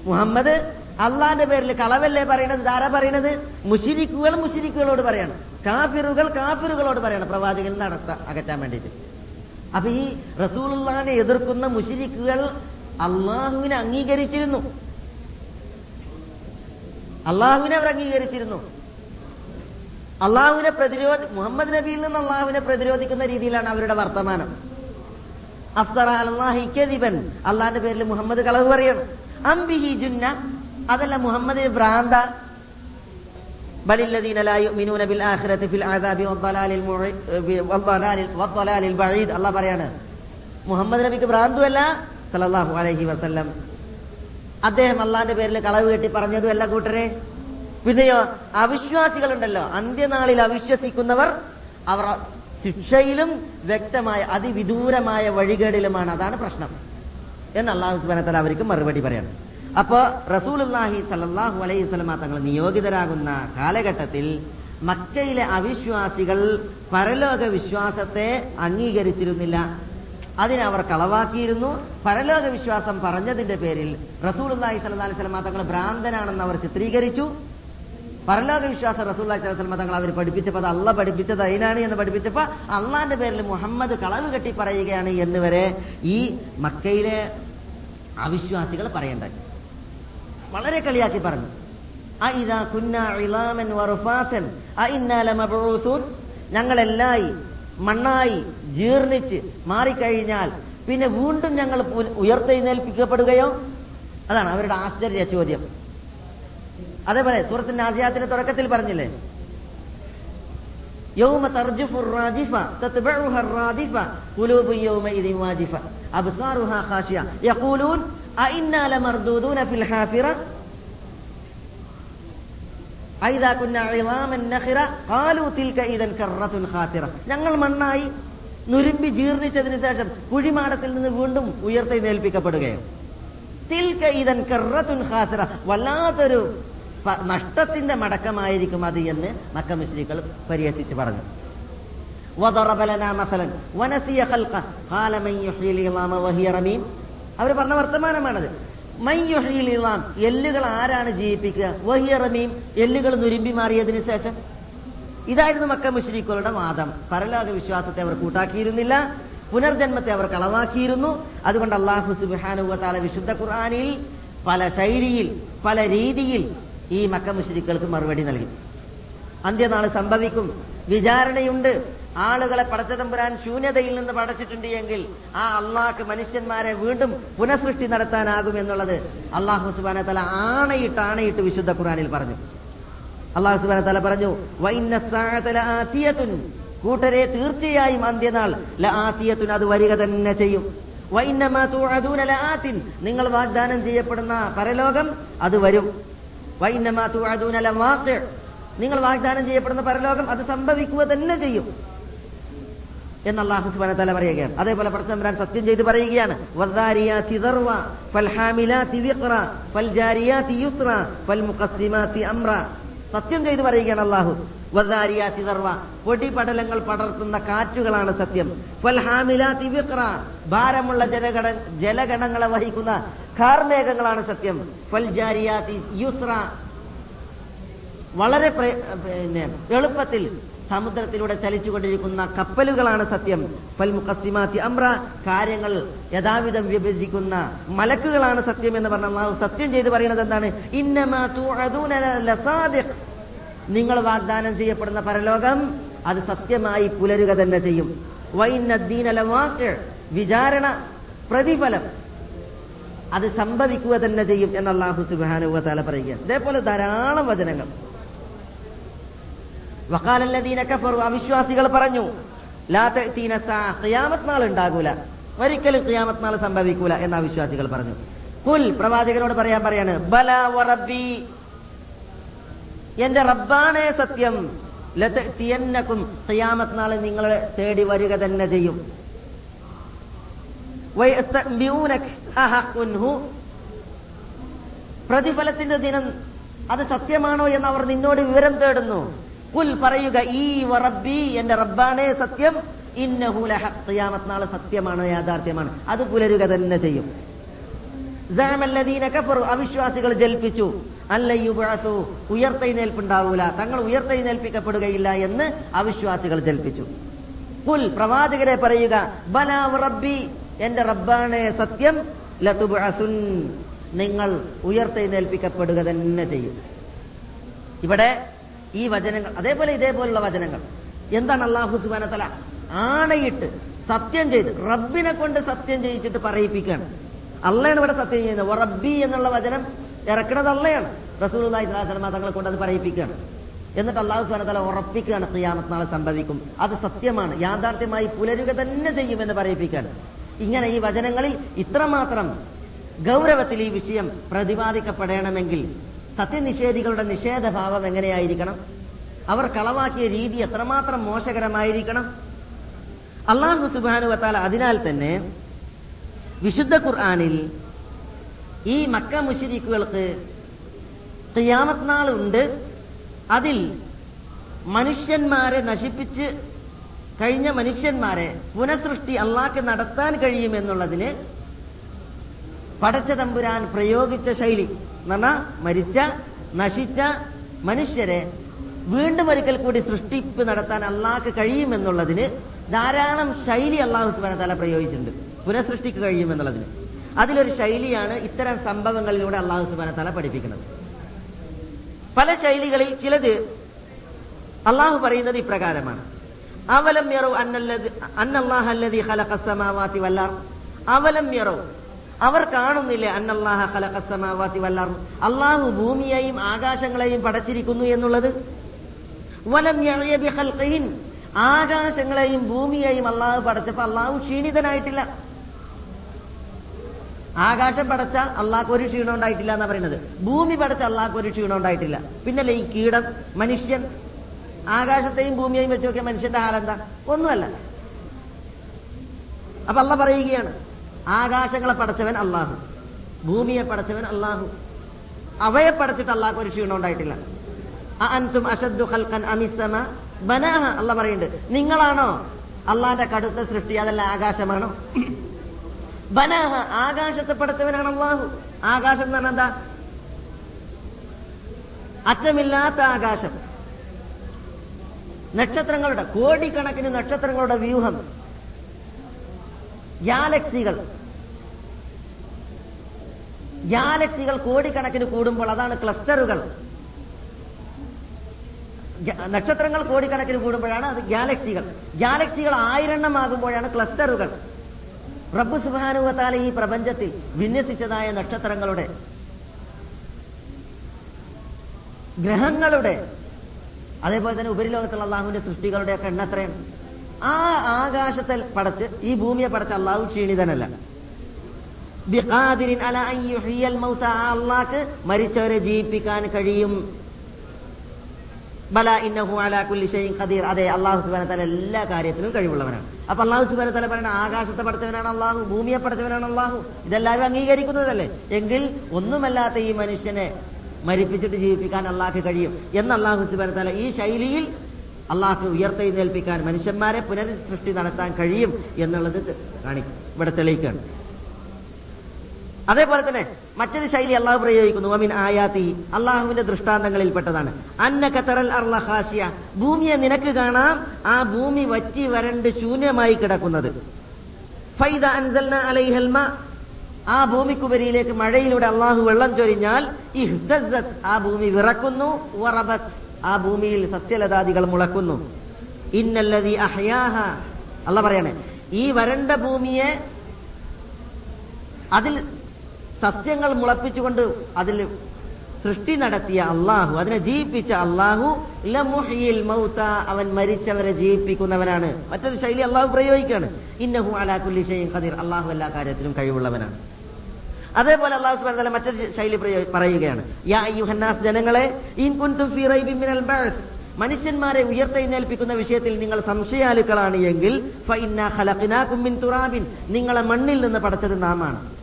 [SPEAKER 2] മുഹമ്മദ് അള്ളാന്റെ പേരിൽ കളവല്ലേ പറയണത്? ധാരാ പറയണത്? മുഷിരിക്കുകൾ മുഷിരിക്കുകളോട് പറയണം. കാഫിറുകൾ കാഫിറുകളോട് പറയണം. പ്രവാചകൻ നടത്ത അകറ്റാൻ വേണ്ടിയിട്ട്. അപ്പൊ ഈ റസൂലുള്ളാനെ എതിർക്കുന്ന മുഷിരിക്കുകൾ അള്ളാഹുവിനെ അംഗീകരിച്ചിരുന്നു. അള്ളാഹുവിനെ അവർ അംഗീകരിച്ചിരുന്നു. അള്ളാഹുവിനെ പ്രതിരോധ മുഹമ്മദ് നബിയിൽ നിന്ന് അള്ളാഹുവിനെ പ്രതിരോധിക്കുന്ന രീതിയിലാണ് അവരുടെ വർത്തമാനം. അഫ്തറ അല്ലാഹി കദിബൻ. അള്ളാന്റെ പേരിൽ മുഹമ്മദ് കളവ് പറയണം. അംബിഹി ജുന്ന അതല്ല മുഹമ്മദിന് ഭ്രാന്ത. അല്ലാഹ് പറയാണ് മുഹമ്മദ് നബിക്ക് ഭ്രാന്തുമല്ല സല്ലല്ലാഹു അലൈഹി വസല്ലം. അദ്ദേഹം അള്ളാന്റെ പേരിൽ കളവ് കെട്ടി പറഞ്ഞതും അല്ല കൂട്ടരെ പിന്നെയോ അവിശ്വാസികളുണ്ടല്ലോ അന്ത്യനാളിൽ അവിശ്വസിക്കുന്നവർ അവർ ശിക്ഷയിലും വ്യക്തമായ അതിവിദൂരമായ വഴികേടിലുമാണ്. അതാണ് പ്രശ്നം. എന്ന് അള്ളാഹു സുബാനത്തല അവർക്ക് മറുപടി പറയണം. അപ്പോ റസൂലുല്ലാഹി സല്ലാഹു അലൈഹി സ്വലമ തങ്ങൾ നിയോഗിതരാകുന്ന കാലഘട്ടത്തിൽ മക്കയിലെ അവിശ്വാസികൾ പരലോക വിശ്വാസത്തെ അംഗീകരിച്ചിരുന്നില്ല. അതിനെ അവർ കളവാക്കിയിരുന്നു. പരലോക വിശ്വാസം പറഞ്ഞതിന്റെ പേരിൽ റസൂലുല്ലാഹി സല്ലാ അലൈഹി സ്വലമ തങ്ങൾ ഭ്രാന്തനാണെന്ന് അവർ ചിത്രീകരിച്ചു. പരലോക വിശ്വാസം റസൂല്ലാഹി സ്വലമ തങ്ങൾ അവർ പഠിപ്പിച്ചപ്പോൾ അത് അള്ള പഠിപ്പിച്ചത് അതിനാണ് എന്ന് പഠിപ്പിച്ചപ്പോൾ അള്ളാന്റെ പേരിൽ മുഹമ്മദ് കളവ് കെട്ടി പറയുകയാണ് എന്ന് വരെ ഈ മക്കയിലെ അവിശ്വാസികൾ പറയേണ്ടത് വളരെ കളിയാക്കി പറഞ്ഞു. ഞങ്ങളെല്ലായി മണ്ണായി ജീർണിച്ച് മാറിക്കഴിഞ്ഞാൽ പിന്നെ വീണ്ടും ഞങ്ങൾ ഉയർത്തെഴുന്നേൽപ്പിക്കപ്പെടുകയോ? അതാണ് അവരുടെ ആശ്ചര്യ ചോദ്യം അതേപോലെ സൂറത്തിന്റെ ആസിയാത്തിന്റെ തുടക്കത്തിൽ പറഞ്ഞില്ലേ? ഞങ്ങൾ മണ്ണായി നുരുമ്പി ജീർണിച്ചതിന് ശേഷം കുഴിമാടത്തിൽ നിന്ന് വീണ്ടും ഉയർത്തെഴുന്നേൽപ്പിക്കപ്പെടുകയോ തിൽക്ക ഇതൻ കറത്തുൻ ഹാസിറ വല്ലാത്തൊരു നഷ്ടത്തിന്റെ മടക്കമായിരിക്കും അത് എന്ന് മക്ക മുസ്ലികൾ പരിഹസിച്ച് പറഞ്ഞു وضرب لنا مثلا ونسي خلقه قال من يحيي العظام وهي رميم അവർ പറഞ്ഞ വർത്തമാനമാണത് മൻ യുഹ്യിൽ ഇളാം എല്ലുകൾ ആരാണ് ജീവിപ്പിക്കുക വഹിയ റമീം എല്ലുകൾ നുരുമ്പി മാറിയതിനു ശേഷം ഇതായിരുന്നു മക്ക മുശ്രീക്കുകളുടെ വാദം പരലോക വിശ്വാസത്തെ അവർ കൂട്ടാക്കിയിരുന്നില്ല പുനർജന്മത്തെ അവർ കളവാക്കിയിരുന്നു അതുകൊണ്ട് അള്ളാഹു സുബാനുവത്താല വിശുദ്ധ ഖുർആാനിൽ പല ശൈലിയിൽ പല രീതിയിൽ ഈ മക്ക മുഷിരിക്കൾക്ക് മറുപടി നൽകി. അന്ത്യനാൾ സംഭവിക്കും. വിചാരണയുണ്ട്. ആളുകളെ പടച്ചതമ്പുരാൻ ശൂന്യതയിൽ നിന്ന് പടച്ചിട്ടുണ്ട് എങ്കിൽ ആ അള്ളാഹ്ക്ക് മനുഷ്യന്മാരെ വീണ്ടും പുനഃസൃഷ്ടി നടത്താനാകും എന്നുള്ളത് അള്ളാഹു സുബാന തല ആണയിട്ട് ആണയിട്ട് വിശുദ്ധ ഖുറാനിൽ പറഞ്ഞു. അള്ളാഹു സുബാന തല പറഞ്ഞു. കൂട്ടരെ തീർച്ചയായും അന്ത്യനാൾ ലാത്തിയത്തുൻ അത് വരിക തന്നെ ചെയ്യും. നിങ്ങൾ വാഗ്ദാനം ചെയ്യപ്പെടുന്ന പരലോകം അത് വരും. നിങ്ങൾ വാഗ്ദാനം ചെയ്യപ്പെടുന്ന പരലോകം അത് സംഭവിക്കുക തന്നെ ചെയ്യും. എന്ന് അള്ളാഹു സുബാന വ പറയുകയാണ്. അതേപോലെ പ്രശ്നം സത്യം ചെയ്ത് പറയുകയാണ്. സത്യം ചെയ്ത് പറയുകയാണ് അള്ളാഹു. വദ്ദാരിയാതി ദർവ. പൊടിപടലങ്ങൾ പടർത്തുന്ന കാറ്റുകളാണ് സത്യം. ഫൽഹാമിലാത്തി വിക്ര. ഭാരമുള്ള ജലഘട ജലഗണങ്ങളെ വഹിക്കുന്ന കാർമേഘങ്ങളാണ് സത്യം. ഫൽജാരിയാത്തി യുസ്ര. വളരെ പിന്നെ എളുപ്പത്തിൽ സമുദ്രത്തിലൂടെ ചലിച്ചുകൊണ്ടിരിക്കുന്ന കപ്പലുകളാണ് സത്യം. ഫൽ മുഖസിമാത്തി അമ്ര. കാര്യങ്ങൾ യഥാവിധം വിഭജിക്കുന്ന മലക്കുകളാണ് സത്യം എന്ന് പറഞ്ഞ സത്യം ചെയ്ത് പറയുന്നത് എന്താണ്? ഇന്നമാ. നിങ്ങൾ വാഗ്ദാനം ചെയ്യപ്പെടുന്ന പരലോകം അത് സത്യമായി പുലരുക തന്നെ ചെയ്യും. വിചാരണ പ്രതിഫലം. അത് സംഭവിക്കുക തന്നെ ചെയ്യും എന്ന് അള്ളാഹു സുബ്ഹാനഹു വ തആല പറയുക. ഇതേപോലെ ധാരാളം വചനങ്ങൾ. വഖാലല്ലദീന കഫറു അവിശ്വാസികൾ പറഞ്ഞു ഖിയാമത്ത് നാൾ ഉണ്ടാകൂല. ഒരിക്കലും ഖിയാമത്ത് നാൾ സംഭവിക്കൂല എന്ന് അവിശ്വാസികൾ പറഞ്ഞു. കുൽ പ്രവാചകനോട് പറയാൻ പറയാണ് ബല വറബ്ബി. എന്റെ റബ്ബാണ് സത്യം. ലതഅതിയന്നകും ഖിയാമത്ത് നാളെ നിങ്ങളെ തേടി വരിക തന്നെ ചെയ്യും. പ്രതിഫലത്തിന്റെ ദിനം അത് സത്യമാണോ എന്ന് അവർ നിന്നോട് വിവരം തേടുന്നു. കുൽ പറയുക ഈ വറബ്ബി എന്റെ റബ്ബാണേ സത്യം. ഇന്നഹു ലഹഖ് ഖിയാമത്ത് നാളെ സത്യമാണ് യാഥാർത്ഥ്യമാണ്. അത് പുലരുക തന്നെ ചെയ്യും. അവിശ്വാസികൾ ജൽപ്പിച്ചു. അല്ല യുബഅസു ഉയർത്തെഴുന്നേൽപ്പുണ്ടാവൂല. തങ്ങൾ ഉയർത്തെഴുന്നേൽപ്പിക്കപ്പെടുകയില്ല എന്ന് അവിശ്വാസികൾ ജൽപ്പിച്ചു. പുൽ പ്രവാചകരെ പറയുക ബല റബ്ബി എന്റെ റബ്ബാണ് സത്യം ലതുബഅസുൻ നിങ്ങൾ ഉയർത്തെഴുന്നേൽപ്പിക്കപ്പെടുക തന്നെ ചെയ്യും. ഇവിടെ ഈ വചനങ്ങൾ അതേപോലെ ഇതേപോലുള്ള വചനങ്ങൾ. എന്താണ് അള്ളാഹു സുബാന തല ആണയിട്ട് സത്യം ചെയ്ത് റബ്ബിനെ കൊണ്ട് സത്യം ചെയ്യിച്ചിട്ട് പറയിപ്പിക്കുകയാണ് അള്ളയാണ് ഇവിടെ സത്യം ചെയ്യുന്നത് റബ്ബി എന്നുള്ള വചനം ഇറക്കണത് അള്ളയാണ് റസൂൽ സ്വലാമ തങ്ങളെ കൊണ്ട് അത് പറയിപ്പിക്കുകയാണ്. എന്നിട്ട് അള്ളാഹു സുബാന തല ഉറപ്പിക്കുകയാണ് ക്രിയാമത്ത് നാളെ സംഭവിക്കും. അത് സത്യമാണ്. യാഥാർത്ഥ്യമായി പുലരുക തന്നെ ചെയ്യുമെന്ന് പറയിപ്പിക്കുകയാണ്. ഇങ്ങനെ ഈ വചനങ്ങളിൽ ഇത്രമാത്രം ഗൗരവത്തിൽ ഈ വിഷയം പ്രതിപാദിക്കപ്പെടണമെങ്കിൽ സത്യനിഷേധികളുടെ നിഷേധഭാവം എങ്ങനെയായിരിക്കണം? അവർ കളവാക്കിയ രീതി എത്രമാത്രം മോശകരമായിരിക്കണം? അള്ളാഹു സുബാനു വത്താല അതിനാൽ തന്നെ വിശുദ്ധ ഖുർആാനിൽ ഈ മക്ക മുഷിരിക്കുകൾക്ക് ഖിയാമത്ത് നാളുണ്ട് അതിൽ മനുഷ്യന്മാരെ നശിപ്പിച്ച് കഴിഞ്ഞ മനുഷ്യന്മാരെ പുനഃസൃഷ്ടി അള്ളാക്ക് നടത്താൻ കഴിയുമെന്നുള്ളതിന് പടച്ച തമ്പുരാൻ പ്രയോഗിച്ച ശൈലി എന്ന് പറഞ്ഞാൽ മരിച്ച നശിച്ച മനുഷ്യരെ വീണ്ടും ഒരിക്കൽ കൂടി സൃഷ്ടിപ്പ് നടത്താൻ അള്ളാഹ്ക്ക് കഴിയുമെന്നുള്ളതിന് ധാരാളം ശൈലി അള്ളാഹു സുബാന തല പ്രയോഗിച്ചിട്ടുണ്ട്. പുനഃസൃഷ്ടിക്ക് കഴിയുമെന്നുള്ളതിന് അതിലൊരു ശൈലിയാണ് ഇത്തരം സംഭവങ്ങളിലൂടെ അള്ളാഹു സുബാന തല പഠിപ്പിക്കുന്നത്. പല ശൈലികളിൽ ചിലത് അള്ളാഹു പറയുന്നത് ഇപ്രകാരമാണ്. അവലം അവലം അവർ കാണുന്നില്ലേ അന്നല്ലാഹ ഖലഖസ്സമാവാതി വല്ലാർ അള്ളാഹു ഭൂമിയെയും ആകാശങ്ങളെയും പടച്ചിരിക്കുന്നു എന്നുള്ളത്? വലം യഅയ ബിഖൽഖിഹിൻ. ആകാശങ്ങളെയും ഭൂമിയെയും അള്ളാഹു പടച്ചപ്പോ അള്ളാഹു ക്ഷീണിതനായിട്ടില്ല. ആകാശം പടച്ച അള്ളാഹ് ഒരു ക്ഷീണം ഉണ്ടായിട്ടില്ല എന്നാ പറയുന്നത്. ഭൂമി പടച്ച അള്ളാഹ് ഒരു ക്ഷീണം ഉണ്ടായിട്ടില്ല. പിന്നല്ലേ ഈ കീടം മനുഷ്യൻ ആകാശത്തെയും ഭൂമിയെയും വെച്ച് നോക്കിയ മനുഷ്യന്റെ ഹാലെന്താ ഒന്നുമല്ല. അപ്പൊ അല്ല പറയുകയാണ് ആകാശങ്ങളെ പടച്ചവൻ അള്ളാഹു ഭൂമിയെ പടച്ചവൻ അള്ളാഹു. അവയെ പടച്ചിട്ട് അള്ളാഹ് ഒരു ക്ഷീണം ഉണ്ടായിട്ടില്ല. അൻതും അഷദ്ദു അമിസമ ബനാഹ. അല്ല പറയുന്നുണ്ട് നിങ്ങളാണോ അള്ളാന്റെ കടുത്ത സൃഷ്ടി? അതല്ല ആകാശമാണോ? ബനാഹ ആകാശത്തെ പടച്ചവനാണ് അള്ളാഹു. ആകാശം എന്ന് പറഞ്ഞാൽ എന്താ? അറ്റമില്ലാത്ത ആകാശം. നക്ഷത്രങ്ങളുടെ കോടിക്കണക്കിന് നക്ഷത്രങ്ങളുടെ വ്യൂഹം. ഗാലക്സികൾ. ഗാലക്സികൾ കോടിക്കണക്കിന് കൂടുമ്പോൾ അതാണ് ക്ലസ്റ്ററുകൾ. നക്ഷത്രങ്ങൾ കോടിക്കണക്കിന് കൂടുമ്പോഴാണ് അത് ഗാലക്സികൾ. ഗാലക്സികൾ ആയിരണ്ണമാകുമ്പോഴാണ് ക്ലസ്റ്ററുകൾ. റബ്ബ് സുബാനുവത്താല ഈ പ്രപഞ്ചത്തിൽ വിന്യസിച്ചതായ നക്ഷത്രങ്ങളുടെ ഗ്രഹങ്ങളുടെ അതേപോലെ തന്നെ ഉപരിലോകത്തുള്ള അള്ളാഹുവിന്റെ സൃഷ്ടികളുടെ ഒക്കെ എണ്ണത്രയും ആ ആകാശത്തെ പടച്ച് ഈ ഭൂമിയെ പടച്ച അള്ളാഹു ക്ഷീണിതനല്ല. അള്ളാഹ്ക്ക് മരിച്ചവരെ ജീവിപ്പിക്കാൻ കഴിയും. ബല ഇന്നഹു അലാ കുല്ലി ഖദീർ. അതെ അള്ളാഹു സുബാന തല എല്ലാ കാര്യത്തിനും കഴിവുള്ളവനാണ്. അപ്പൊ അള്ളാഹു സുബാന തല പറയുന്ന ആകാശത്തെ പഠിച്ചവനാണ് അള്ളാഹു ഭൂമിയെ പഠിച്ചവനാണ് അള്ളാഹു. ഇതെല്ലാവരും അംഗീകരിക്കുന്നതല്ലേ? എങ്കിൽ ഒന്നുമല്ലാത്ത ഈ മനുഷ്യനെ മരിപ്പിച്ചിട്ട് ജീവിപ്പിക്കാൻ അള്ളാഹ്ക്ക് കഴിയും. എന്ന് അള്ളാഹു സുബാന തല ഈ ശൈലിയിൽ അള്ളാഹ്ക്ക് ഉയർത്തെഴുന്നേൽപ്പിക്കാൻ മനുഷ്യന്മാരെ പുനരുസൃഷ്ടി നടത്താൻ കഴിയും എന്നുള്ളത് കാണിക്കും. ഇവിടെ തെളിയിക്കുകയാണ് അതേപോലെ തന്നെ മറ്റൊരു ശൈലി അള്ളാഹു പ്രയോഗിക്കുന്നു. അമിൻ ആയാത്തി അള്ളാഹുവിന്റെ ദൃഷ്ടാന്തങ്ങളിൽപ്പെട്ടതാണ്. അന്ന കത്തറൽ അർലഹാഷിയ ഭൂമിയെ നിനക്ക് കാണാം. ആ ഭൂമി വറ്റി വരണ്ട് ശൂന്യമായി കിടക്കുന്നത്. ഫൈദ അൻസൽന അലൈഹൽ മാ. ആ ഭൂമിക്കുപരിയിലേക്ക് മഴയിലൂടെ അള്ളാഹു വെള്ളം ചൊരിഞ്ഞാൽ ആ ഭൂമി വിറക്കുന്നു. ആ ഭൂമിയിൽ സസ്യലതാദികൾ മുളക്കുന്നു. ഇന്നല്ലതി അഹ്യാഹ. അല്ല പറയണേ ഈ വരണ്ട ഭൂമിയെ അതിൽ സസ്യങ്ങൾ മുളപ്പിച്ചുകൊണ്ട് അതിൽ സൃഷ്ടി നടത്തിയ അള്ളാഹു അതിനെ ജീവിപ്പിച്ച അള്ളാഹു അവൻ മരിച്ചവരെ ജീവിപ്പിക്കുന്നവനാണ്. മറ്റൊരു ശൈലി അള്ളാഹു പ്രയോഗിക്കുകയാണ്. ഇന്നഹു അലാ കുല്ലി ഷൈഇൻ ഖദീർ. അള്ളാഹു എല്ലാ കാര്യത്തിലും കഴിവുള്ളവനാണ്. അതേപോലെ അള്ളാഹു വതആല മറ്റൊരു ശൈലി പറയുകയാണ്. യാ യുഹന്നാസ് ജനങ്ങളെ ഇൻ മനുഷ്യന്മാരെ ഉയർത്തെഴുന്നേൽപ്പിക്കുന്ന വിഷയത്തിൽ നിങ്ങൾ സംശയാലുക്കളാണ് എങ്കിൽ നിങ്ങളെ മണ്ണിൽ നിന്ന് പടച്ചത് നാമാണ്.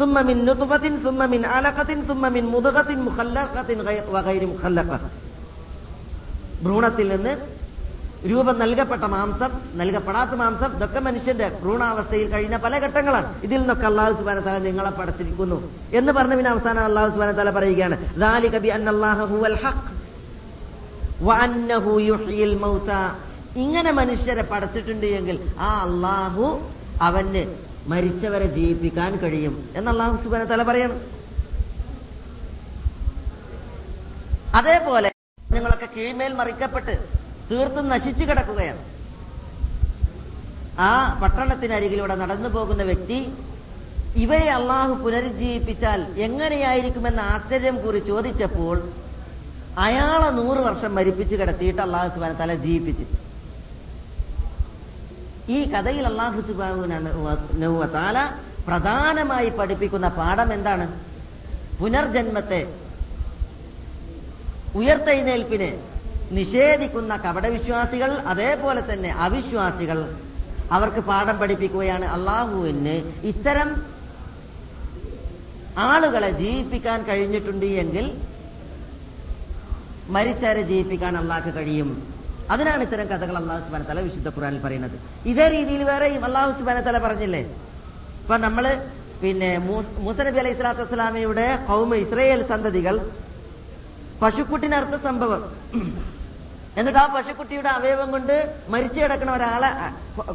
[SPEAKER 2] ثم من نطفة ثم من علقة ثم من مضغة مخلقة غير- وغير مخلقة ഭ്രൂണത്തിൽ നിന്ന് രൂപം നൽകപ്പെട്ട മാംസം നൽകപ്പെടാത്ത മാംസം ഇതൊക്കെ മനുഷ്യന്റെ ഭ്രൂണാവസ്ഥയിൽ കഴിഞ്ഞ പല ഘട്ടങ്ങളാണ് ഇതിൽ നിന്നൊക്കെ അള്ളാഹു സുബാന തല നിങ്ങളെ പടച്ചിരിക്കുന്നു എന്ന് പറഞ്ഞ പിന്നെ അവസാനം അള്ളാഹു സുബാന തല പറയുകയാണ് ذَلِكَ بِأَنَّ اللَّهَ هُوَ الْحَقُّ وَأَنَّهُ يُحْيِي الْمَوْتَى ഇങ്ങനെ മനുഷ്യരെ പടച്ചിട്ടുണ്ട് എങ്കിൽ ആ അള്ളാഹു അവന് മരിച്ചവരെ ജീവിപ്പിക്കാൻ കഴിയും എന്ന് സുബന സുബാന തല പറയണം. അതേപോലെ നിങ്ങളൊക്കെ കീഴ്മേൽ മറിക്കപ്പെട്ട് തീർത്തും നശിച്ചു കിടക്കുകയാണ്. ആ പട്ടണത്തിനരികിലൂടെ നടന്നു പോകുന്ന വ്യക്തി ഇവയെ അള്ളാഹു പുനരുജ്ജീവിപ്പിച്ചാൽ എങ്ങനെയായിരിക്കുമെന്ന് ആശ്ചര്യം കൂറി ചോദിച്ചപ്പോൾ അയാളെ നൂറ് വർഷം മരിപ്പിച്ചു കിടത്തിയിട്ട് അള്ളാഹു സുബാന തല ജീവിപ്പിച്ചു ഈ കഥയിൽ അള്ളാഹു സുബാഹുനാല പ്രധാനമായി പഠിപ്പിക്കുന്ന പാഠം എന്താണ്? പുനർജന്മത്തെ ഉയർത്തെഴുന്നേൽപ്പിനെ നിഷേധിക്കുന്ന കപടവിശ്വാസികൾ അതേപോലെ തന്നെ അവിശ്വാസികൾ അവർക്ക് പാഠം പഠിപ്പിക്കുകയാണ് അള്ളാഹുവിന് ഇത്തരം ആളുകളെ ജീവിപ്പിക്കാൻ കഴിഞ്ഞിട്ടുണ്ട് എങ്കിൽ മരിച്ചവരെ ജീവിപ്പിക്കാൻ അള്ളാഹ്ക്ക് കഴിയും. അതിനാണ് ഇത്തരം കഥകൾ അള്ളാഹു സുബാന തല വിശുദ്ധ ഖുറാനിൽ പറയുന്നത്. ഇതേ രീതിയിൽ വേറെ അള്ളാഹു സുബാന തല പറഞ്ഞില്ലേ? ഇപ്പൊ നമ്മൾ പിന്നെ മൂസനബി മൂസ നബി അലൈഹി സ്വലാത്തു വസ്സലാമയുടെ കൗമ ഇസ്രയേൽ സന്തതികൾ പശുക്കുട്ടിനർത്ഥ സംഭവം. എന്നിട്ട് ആ പശുക്കുട്ടിയുടെ അവയവം കൊണ്ട് മരിച്ചു കിടക്കുന്ന ഒരാളെ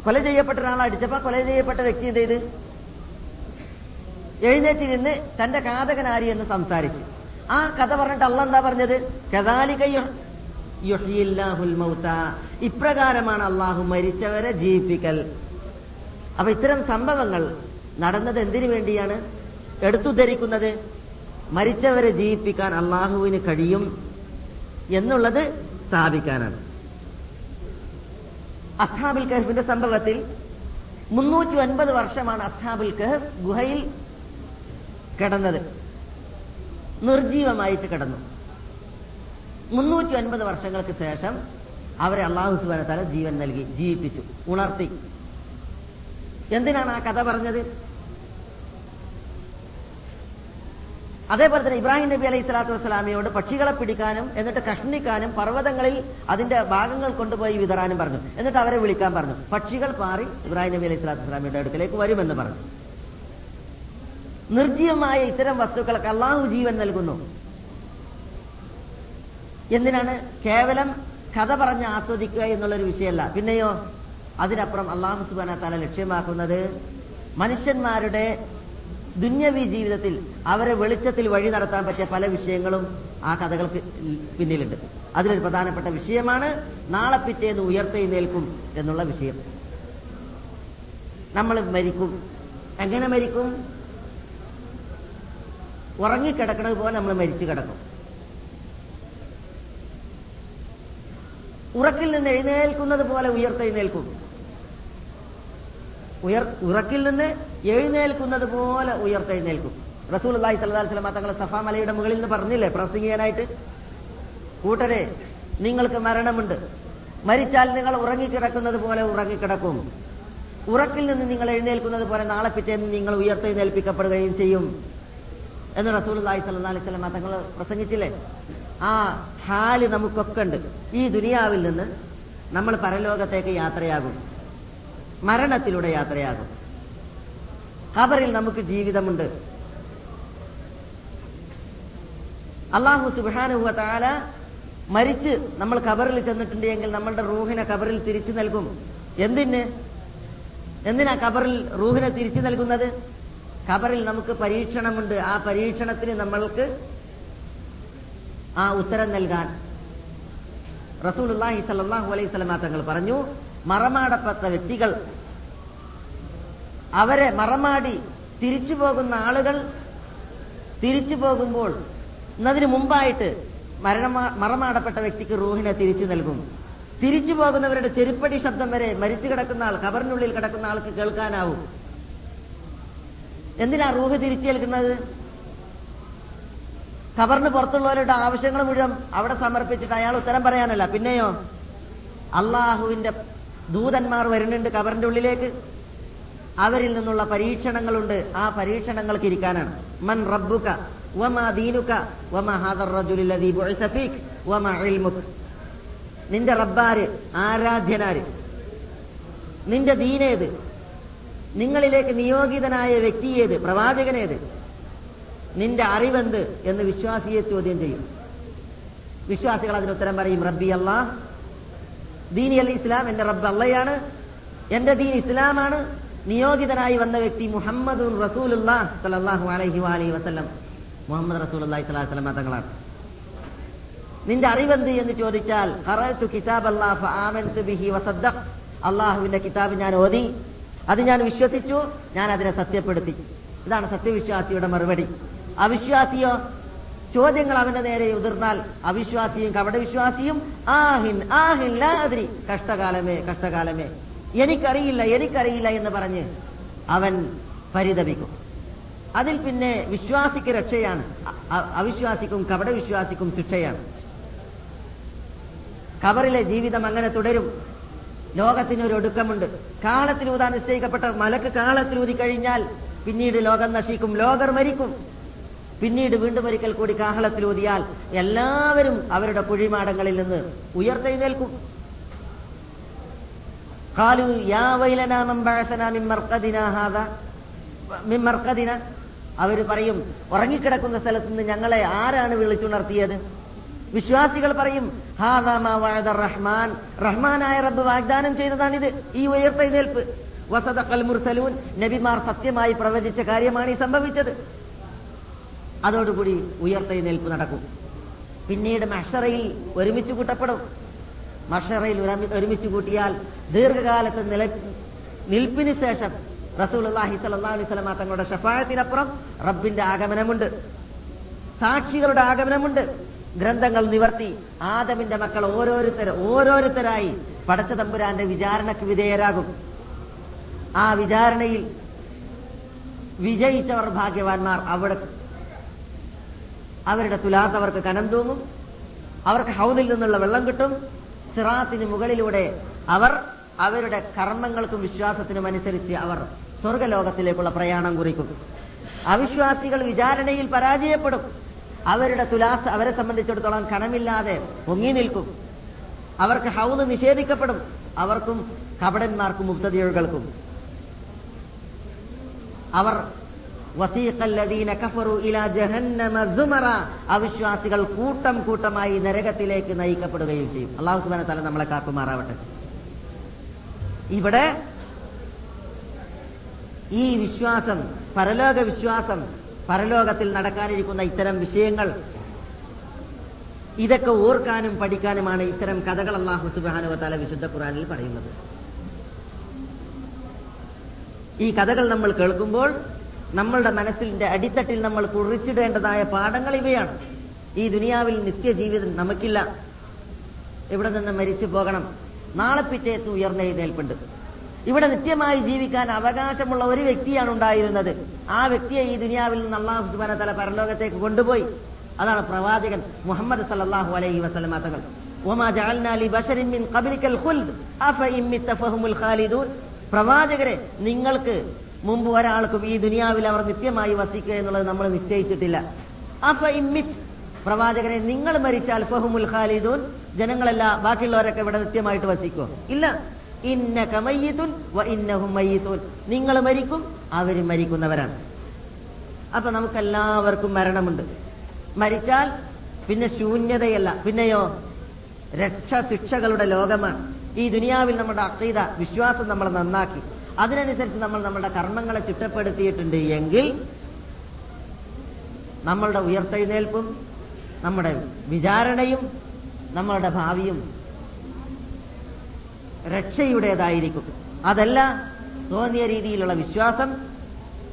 [SPEAKER 2] കൊല ചെയ്യപ്പെട്ട ഒരാളെ അടിച്ചപ്പോ കൊല ചെയ്യപ്പെട്ട വ്യക്തി എന്ത് ചെയ്ത്? എഴുന്നേറ്റ് നിന്ന് തന്റെ കാതകനാരി എന്ന് സംസാരിച്ചു. ആ കഥ പറഞ്ഞിട്ട് അല്ല എന്താ പറഞ്ഞത്? കഥാലികയും ഇപ്രകാരമാണ് അള്ളാഹു മരിച്ചവരെ ജീവിപ്പിക്കൽ. അപ്പൊ ഇത്തരം സംഭവങ്ങൾ നടന്നത് എന്തിനു വേണ്ടിയാണ്? എടുത്തുദ്ധരിക്കുന്നത് മരിച്ചവരെ ജീവിപ്പിക്കാൻ അള്ളാഹുവിന് കഴിയും എന്നുള്ളത് സ്ഥാപിക്കാനാണ്. അസ്ഹാബുൽ കഹഫിന്റെ സംഭവത്തിൽ മുന്നൂറ്റി ഒൻപത് വർഷമാണ് അസ്ഹാബുൽ കഹഫ് ഗുഹയിൽ കിടന്നത്. നിർജീവമായിട്ട് കിടന്നു. മുന്നൂറ്റി ഒൻപത് വർഷങ്ങൾക്ക് ശേഷം അവരെ അള്ളാഹു സുബാന തല ജീവൻ നൽകി ജീവിപ്പിച്ചു ഉണർത്തി. എന്തിനാണ് ആ കഥ പറഞ്ഞത്? അതേപോലെ തന്നെ ഇബ്രാഹിം നബി അലൈഹി സ്വലാത്തു വസ്സലാമിയോട് പക്ഷികളെ പിടിക്കാനും എന്നിട്ട് കഷ്ണിക്കാനും പർവതങ്ങളിൽ അതിന്റെ ഭാഗങ്ങൾ കൊണ്ടുപോയി വിതറാനും പറഞ്ഞു. എന്നിട്ട് അവരെ വിളിക്കാൻ പറഞ്ഞു. പക്ഷികൾ പാറി ഇബ്രാഹിം നബി അലൈഹി സ്വലാത്തു വസ്സലാമിയുടെ അടുക്കലേക്ക് വരുമെന്ന് പറഞ്ഞു. നിർജീവമായ ഇത്തരം വസ്തുക്കൾക്ക് അള്ളാഹു ജീവൻ നൽകുന്നു. എന്തിനാണ് കേവലം കഥ പറഞ്ഞ് ആസ്വദിക്കുക എന്നുള്ളൊരു വിഷയമല്ല. പിന്നെയോ അതിനപ്പുറം അള്ളാഹു സുബാന തല ലക്ഷ്യമാക്കുന്നത് മനുഷ്യന്മാരുടെ ദുന്യവി ജീവിതത്തിൽ അവരെ വെളിച്ചത്തിൽ വഴി നടത്താൻ പറ്റിയ പല വിഷയങ്ങളും ആ കഥകൾക്ക് പിന്നിലുണ്ട്. അതിലൊരു പ്രധാനപ്പെട്ട വിഷയമാണ് നാളെ പിറ്റേന്ന് ഉയർത്തെഴുന്നേൽക്കും എന്നുള്ള വിഷയം. നമ്മൾ മരിക്കും. എങ്ങനെ മരിക്കും? ഉറങ്ങിക്കിടക്കണത് പോലെ നമ്മൾ മരിച്ചു കിടക്കും. ഉറക്കിൽ നിന്ന് എഴുന്നേൽക്കുന്നത് പോലെ ഉയർത്തെഴുന്നേൽക്കും ഉയർ ഉറക്കിൽ നിന്ന് എഴുന്നേൽക്കുന്നത് പോലെ ഉയർത്തെഴുന്നേൽക്കും റസൂൽ അള്ളാഹി സല്ലാ സ്വലമ തങ്ങൾ സഫാ മലയുടെ മുകളിൽ നിന്ന് പറഞ്ഞില്ലേ? പ്രസംഗിക്കാനായിട്ട് കൂട്ടരെ നിങ്ങൾക്ക് മരണമുണ്ട്. മരിച്ചാൽ നിങ്ങൾ ഉറങ്ങിക്കിടക്കുന്നത് പോലെ ഉറങ്ങിക്കിടക്കും. ഉറക്കിൽ നിന്ന് നിങ്ങൾ എഴുന്നേൽക്കുന്നത് പോലെ നാളെ പിറ്റേന്ന് നിങ്ങൾ ഉയർത്തെഴുന്നേൽപ്പിക്കപ്പെടുകയും ചെയ്യും. എന്ന് റസൂൽ അലൈഹി സ്വലം തങ്ങൾ പ്രസംഗിച്ചില്ലേ? ആ ഹാൽ നമുക്കൊക്കെ ഉണ്ട്. ഈ ദുനിയാവിൽ നിന്ന് നമ്മൾ പരലോകത്തേക്ക് യാത്രയാകും. മരണത്തിലൂടെ യാത്രയാകും. ഖബറിൽ നമുക്ക് ജീവിതമുണ്ട്. അള്ളാഹു സുബാനുഹ താല മരിച്ച് നമ്മൾ ഖബറിൽ ചെന്നിട്ടുണ്ട് എങ്കിൽ നമ്മളുടെ റൂഹിനെ ഖബറിൽ തിരിച്ചു നൽകും. എന്തിന്? എന്തിനാ ഖബറിൽ റൂഹിനെ തിരിച്ചു നൽകുന്നത്? ഖബറിൽ നമുക്ക് പരീക്ഷണമുണ്ട്. ആ പരീക്ഷണത്തിന് നമ്മൾക്ക് ആ ഉത്തരം നൽകാൻ റസൂലുള്ളാഹി സല്ലല്ലാഹു അലൈഹി വസല്ലമ തങ്ങൾ പറഞ്ഞു മറമാടപ്പെട്ട വ്യക്തികൾ അവരെ മറമാടി തിരിച്ചു പോകുന്ന ആളുകൾ തിരിച്ചു പോകുമ്പോൾ എന്നതിന് മുമ്പായിട്ട് മരണ മറമാടപ്പെട്ട വ്യക്തിക്ക് റൂഹിനെ തിരിച്ചു നൽകും. തിരിച്ചു പോകുന്നവരുടെ ചെരുപ്പടി ശബ്ദം വരെ മരിച്ചു കിടക്കുന്ന ആൾ കബറിനുള്ളിൽ കിടക്കുന്ന ആൾക്ക് കേൾക്കാനാവും. എന്തിനാ റൂഹ് തിരിച്ചേൽക്കുന്നത് ഖബറിന് പുറത്തുള്ളവരുടെ ആവശ്യങ്ങൾ മുഴുവൻ അവിടെ സമർപ്പിച്ചിട്ട് അയാൾ ഉത്തരം പറയാനല്ല. പിന്നെയോ? അള്ളാഹുവിന്റെ ദൂതന്മാർ വരുന്നുണ്ട് ഖബറിന്റെ ഉള്ളിലേക്ക്. അവരിൽ നിന്നുള്ള പരീക്ഷണങ്ങളുണ്ട്. ആ പരീക്ഷണങ്ങൾക്ക് ഇരിക്കാനാണ്. മൻ റബ്ബുക ബുഇസ ഫീക് നിന്റെ റബ്ബാര് ആരാധ്യനാര്? നിന്റെ ദീനേത്? നിങ്ങളിലേക്ക് നിയോഗിതനായ വ്യക്തിയേത് പ്രവാചകനേത് നിന്റെ അറിവെന്ത് എന്ന് വിശ്വാസിയെ ചോദ്യം ചെയ്യും. വിശ്വാസികൾ അതിന് ഉത്തരം പറയും റബ്ബി അള്ളാ ദീനി അൽ ഇസ്ലാം എന്റെ റബ്ബ് അള്ളയാണ് എന്റെ ദീൻ ഇസ്ലാമാണ് നിയോഗിതനായി വന്ന വ്യക്തി മുഹമ്മദ് അലൈഹി മുഹമ്മദ് വസല്ലം തങ്ങളാണ്. നിന്റെ അറിവെന്ത് എന്ന് ചോദിച്ചാൽ കിതാബ് വസദ്ദഖ് അള്ളാഹുവിന്റെ കിതാബ് ഞാൻ ഓതി. അത് ഞാൻ വിശ്വസിച്ചു ഞാൻ അതിനെ സത്യപ്പെടുത്തി. ഇതാണ് സത്യവിശ്വാസിയുടെ മറുപടി. അവിശ്വാസിയോ ചോദ്യങ്ങൾ അവന്റെ നേരെ ഉതിർന്നാൽ അവിശ്വാസിയും കപടവിശ്വാസിയും ആഹിൻ ആഹിൻ ലാ അദ്രി കഷ്ടകാലമേ കഷ്ടകാലമേ. എനിക്കറിയില്ല എനിക്കറിയില്ല എന്ന് പറഞ്ഞ് അവൻ പരിതപിക്കും. അതിൽ പിന്നെ വിശ്വാസിക്ക് രക്ഷയാണ്. അവിശ്വാസിക്കും കപടവിശ്വാസിക്കും ശിക്ഷയാണ്. കവറിലെ ജീവിതം അങ്ങനെ തുടരും. ലോകത്തിനൊരു ഒടുക്കമുണ്ട് കാളത്തിലൂതാൻ നിശ്ചയിക്കപ്പെട്ട മലക്ക് കാളത്തിലൂതി കഴിഞ്ഞാൽ പിന്നീട് ലോകം നശിക്കും ലോകർ മരിക്കും പിന്നീട് വീണ്ടും ഒരിക്കൽ കൂടി കാഹളത്തിലൂതിയാൽ എല്ലാവരും അവരുടെ കുഴിമാടങ്ങളിൽ നിന്ന് ഉയർത്തെഴുന്നേൽക്കും قالوا يا ويلنا من بعثنا من مرقدنا هذا من مرقدنا അവർ പറയും ഉറങ്ങിക്കിടക്കുന്ന സ്ഥലത്ത് നിന്ന് ഞങ്ങളെ ആരാണ് വിളിച്ചുണർത്തിയത് വിശ്വാസികൾ പറയും "ഹാദാ മാ വഅദ റഹ്മാൻ. റഹ്മാനായ റബ്ബ് വാഗ്ദാനം ചെയ്തതാണിത്. ഈ ഉയർത്തെഴുന്നേൽപ്പ്. വസദഖൽ മുർസലൂൻ. നബിമാർ സത്യമായി പ്രവചിച്ച കാര്യമാണ് ഈ സംഭവിച്ചത്. അതോടുകൂടി ഉയർത്തെഴുന്നേൽപ്പ് നടക്കും. പിന്നീട് മഷറയിൽ ഒരുമിച്ച് കൂട്ടപ്പെടും. മഷറയിൽ ഒരുമിച്ച് കൂട്ടിയാൽ ദീർഘകാലത്ത് നില നിൽപ്പിന് ശേഷം റസൂലുള്ളാഹി അള്ളാഹി അലൈഹി വസല്ലമ തങ്ങളുടെ ഷഫായത്തിനപ്പുറം റബ്ബിന്റെ ആഗമനമുണ്ട്. സാക്ഷികളുടെ ആഗമനമുണ്ട്. ഗ്രന്ഥങ്ങൾ നിവർത്തി ആദമിന്റെ മക്കൾ ഓരോരുത്തർ ഓരോരുത്തരായി പടച്ച തമ്പുരാന്റെ വിചാരണക്ക് വിധേയരാകും. ആ വിചാരണയിൽ വിജയിച്ചവർ ഭാഗ്യവാന്മാർ അവിടെ അവരുടെ തുലാസ് അവർക്ക് കനം തൂങ്ങും. അവർക്ക് ഹൗദിൽ നിന്നുള്ള വെള്ളം കിട്ടും. സിറാത്തിന് മുകളിലൂടെ അവർ അവരുടെ കർമ്മങ്ങൾക്കും വിശ്വാസത്തിനും അനുസരിച്ച് അവർ സ്വർഗലോകത്തിലേക്കുള്ള പ്രയാണം കുറിക്കും. അവിശ്വാസികൾ വിചാരണയിൽ പരാജയപ്പെടും. അവരുടെ തുലാസ് അവരെ സംബന്ധിച്ചിടത്തോളം കനമില്ലാതെ പൊങ്ങി നിൽക്കും. അവർക്ക് ഹൗന്ന് നിഷേധിക്കപ്പെടും. അവർക്കും കപടന്മാർക്കും മുക്തതികൾക്കും അവർ അവിശ്വാസികൾ കൂട്ടം കൂട്ടമായി നരകത്തിലേക്ക് നയിക്കപ്പെടുകയും ചെയ്യും. അള്ളാഹു സുബാന തല നമ്മളെ കാക്കുമാറാവട്ടെ. ഇവിടെ ഈ വിശ്വാസം പരലോക വിശ്വാസം പരലോകത്തിൽ നടക്കാനിരിക്കുന്ന ഇത്തരം വിഷയങ്ങൾ ഇതൊക്കെ ഓർക്കാനും പഠിക്കാനുമാണ് ഇത്തരം കഥകൾ അള്ളാഹു സുബാനുവത്താല വിശുദ്ധ ഖുറാനിൽ പറയുന്നത്. ഈ കഥകൾ നമ്മൾ കേൾക്കുമ്പോൾ നമ്മളുടെ മനസ്സിന്റെ അടിത്തട്ടിൽ നമ്മൾ കുറിച്ചിടേണ്ടതായ പാഠങ്ങൾ ഇവയാണ്. ഈ ദുനിയാവിൽ നിത്യജീവിതം നമുക്കില്ല. ഇവിടെ നിന്ന് മരിച്ചു പോകണം? നാളെ പിറ്റേത്ത് ഉയർന്നെഴുന്നേൽപ്പുണ്ട് ഇവിടെ നിത്യമായി ജീവിക്കാൻ അവകാശമുള്ള ഒരു വ്യക്തിയാണ് ഉണ്ടായിരുന്നത്. ആ വ്യക്തിയെ ഈ ദുനിയാവിൽ നിന്ന് അള്ളാഹു സുബാന തല പരലോകത്തേക്ക് കൊണ്ടുപോയി. അതാണ് പ്രവാചകൻ മുഹമ്മദ് സല്ലാഹു അലൈഹി വസ്ലമ തങ്ങൾ. പ്രവാചകരെ നിങ്ങൾക്ക് മുമ്പ് ഒരാൾക്കും ഈ ദുനിയാവിൽ അവർ നിത്യമായി വസിക്കുക എന്നുള്ളത് നമ്മൾ നിശ്ചയിച്ചിട്ടില്ല. അപ്പൊ ഇമ്മിത് പ്രവാചകനെ നിങ്ങൾ മരിച്ചാൽ ഫഹുമുൽ ഖാലിദൂൻ. ജനങ്ങളെല്ലാം ബാക്കിയുള്ളവരൊക്കെ ഇവിടെ നിത്യമായിട്ട് വസിക്കുമോ ഇല്ല. ഇന്ന കമയ്യത്തുൻ വ നിങ്ങൾ മരിക്കും അവർ മരിക്കുന്നവരാണ്. അപ്പൊ നമുക്കെല്ലാവർക്കും മരണമുണ്ട്. മരിച്ചാൽ പിന്നെ ശൂന്യതയല്ല. പിന്നെയോ? രക്ഷ ശിക്ഷകളുടെ ലോകമാണ്. ഈ ദുനിയാവിൽ നമ്മുടെ അക്കീത വിശ്വാസം നമ്മൾ നന്നാക്കി. അതിനനുസരിച്ച് നമ്മൾ നമ്മുടെ കർമ്മങ്ങളെ ചിട്ടപ്പെടുത്തിയിട്ടുണ്ട് എങ്കിൽ നമ്മളുടെ ഉയർത്തെഴുന്നേൽപ്പും നമ്മുടെ വിചാരണയും നമ്മളുടെ ഭാവിയും രക്ഷയുടേതായിരിക്കും. അതല്ല തോന്നിയ രീതിയിലുള്ള വിശ്വാസം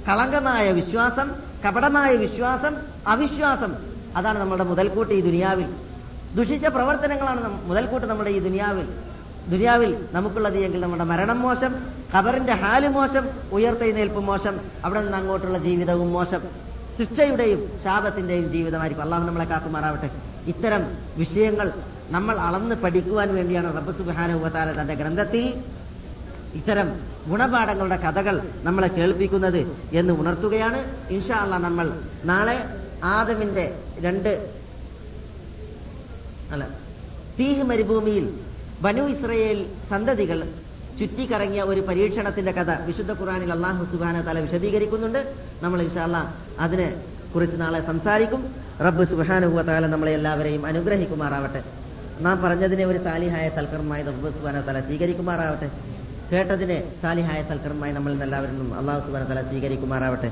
[SPEAKER 2] കളങ്കമായ വിശ്വാസം കപടമായ വിശ്വാസം അവിശ്വാസം. അതാണ് നമ്മുടെ മുതൽക്കൂട്ട് ഈ ദുനിയാവിൽ. ദുഷിച്ച പ്രവർത്തനങ്ങളാണ് മുതൽക്കൂട്ട് നമ്മുടെ ഈ ദുനിയാവിൽ. ദുനിയാവിൽ നമുക്കുള്ളത് എങ്കിൽ നമ്മുടെ മരണം മോശം ഖബറിന്റെ ഹാൽ മോശം ഉയർത്തെഴുന്നേൽപ്പ് മോശം അവിടെ നിന്ന് അങ്ങോട്ടുള്ള ജീവിതവും മോശം. ശിക്ഷയുടെയും ശാപത്തിന്റെയും ജീവിതമായിരിക്കും. അള്ളാഹു നമ്മളെ കാക്കുമാറാവട്ടെ. ഇത്തരം വിഷയങ്ങൾ നമ്മൾ അളന്ന് പഠിക്കുവാൻ വേണ്ടിയാണ് റബ്ബ് സുബാനുവതാല തന്റെ ഗ്രന്ഥത്തിൽ ഇത്തരം ഗുണപാഠങ്ങളുടെ കഥകൾ നമ്മളെ കേൾപ്പിക്കുന്നത് എന്ന് ഉണർത്തുകയാണ്. ഇൻഷാ അള്ളാ നമ്മൾ നാളെ ആദമിന്റെ രണ്ട് അല്ല തീഹ് മരുഭൂമിയിൽ ബനു ഇസ്രയേൽ സന്തതികൾ ചുറ്റിക്കറങ്ങിയ ഒരു പരീക്ഷണത്തിന്റെ കഥ വിശുദ്ധ ഖുറാനിൽ അള്ളാഹു സുബാന തല വിശദീകരിക്കുന്നുണ്ട്. നമ്മൾ ഇൻഷാല്ല അതിനെ കുറിച്ച് നാളെ സംസാരിക്കും. റബ്ബ് സുബാനുഹുവ താല നമ്മളെ എല്ലാവരെയും അനുഗ്രഹിക്കുമാറാവട്ടെ. നാം പറഞ്ഞതിനെ ഒരു സാലിഹായ സൽക്കർമ്മമായി റബ്ബ് സുബാന തല സ്വീകരിക്കുമാറാവട്ടെ. കേട്ടതിനെ സാലിഹായ സൽക്കർമ്മമായി നമ്മൾ എല്ലാവരും അള്ളാഹു സുബാന തല സ്വീകരിക്കുമാറാവട്ടെ.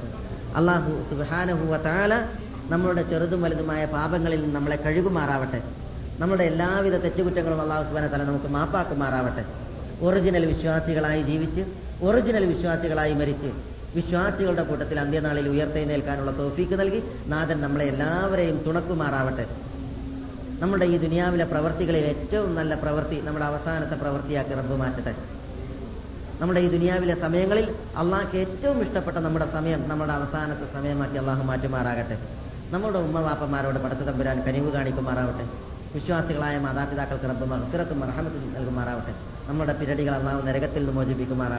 [SPEAKER 2] അള്ളാഹു സുബാനഹു താല നമ്മളുടെ ചെറുതും വലുതുമായ പാപങ്ങളിൽ നിന്ന് നമ്മളെ കഴുകുമാറാവട്ടെ. നമ്മുടെ എല്ലാവിധ തെറ്റുകുറ്റങ്ങളും അള്ളാഹു സുബാന തല നമുക്ക് മാപ്പാക്കുമാറാവട്ടെ. ഒറിജിനൽ വിശ്വാസികളായി ജീവിച്ച് ഒറിജിനൽ വിശ്വാസികളായി മരിച്ച് വിശ്വാസികളുടെ കൂട്ടത്തിൽ അന്ത്യനാളിൽ ഉയർത്തെഴുന്നേൽക്കാനുള്ള തോഫീക്ക് നൽകി നാഥൻ നമ്മളെ എല്ലാവരെയും തുണക്കുമാറാവട്ടെ. നമ്മുടെ ഈ ദുനിയാവിലെ പ്രവർത്തികളിൽ ഏറ്റവും നല്ല പ്രവൃത്തി നമ്മുടെ അവസാനത്തെ പ്രവൃത്തിയാക്കി റബ്ബ് മാറ്റട്ടെ. നമ്മുടെ ഈ ദുനിയാവിലെ സമയങ്ങളിൽ അള്ളാഹ്ക്ക് ഏറ്റവും ഇഷ്ടപ്പെട്ട നമ്മുടെ സമയം നമ്മുടെ അവസാനത്തെ സമയമാക്കി അള്ളാഹു മാറ്റുമാറാകട്ടെ. നമ്മുടെ ഉമ്മവാപ്പന്മാരോട് പടത്തു തമ്പുരാൻ കനിവ് കാണിക്കുമാറാവട്ടെ. വിശ്വാസികളായ മാതാപിതാക്കൾക്ക് റബ്ബ് മഹഫിറത്തും മറഹമത്തും നൽകുമാറാവട്ടെ. നമ്മുടെ പിരടികൾ അള്ളാഹു നരകത്തിൽ നിന്ന് മോചിപ്പിക്കുമാറാവട്ടെ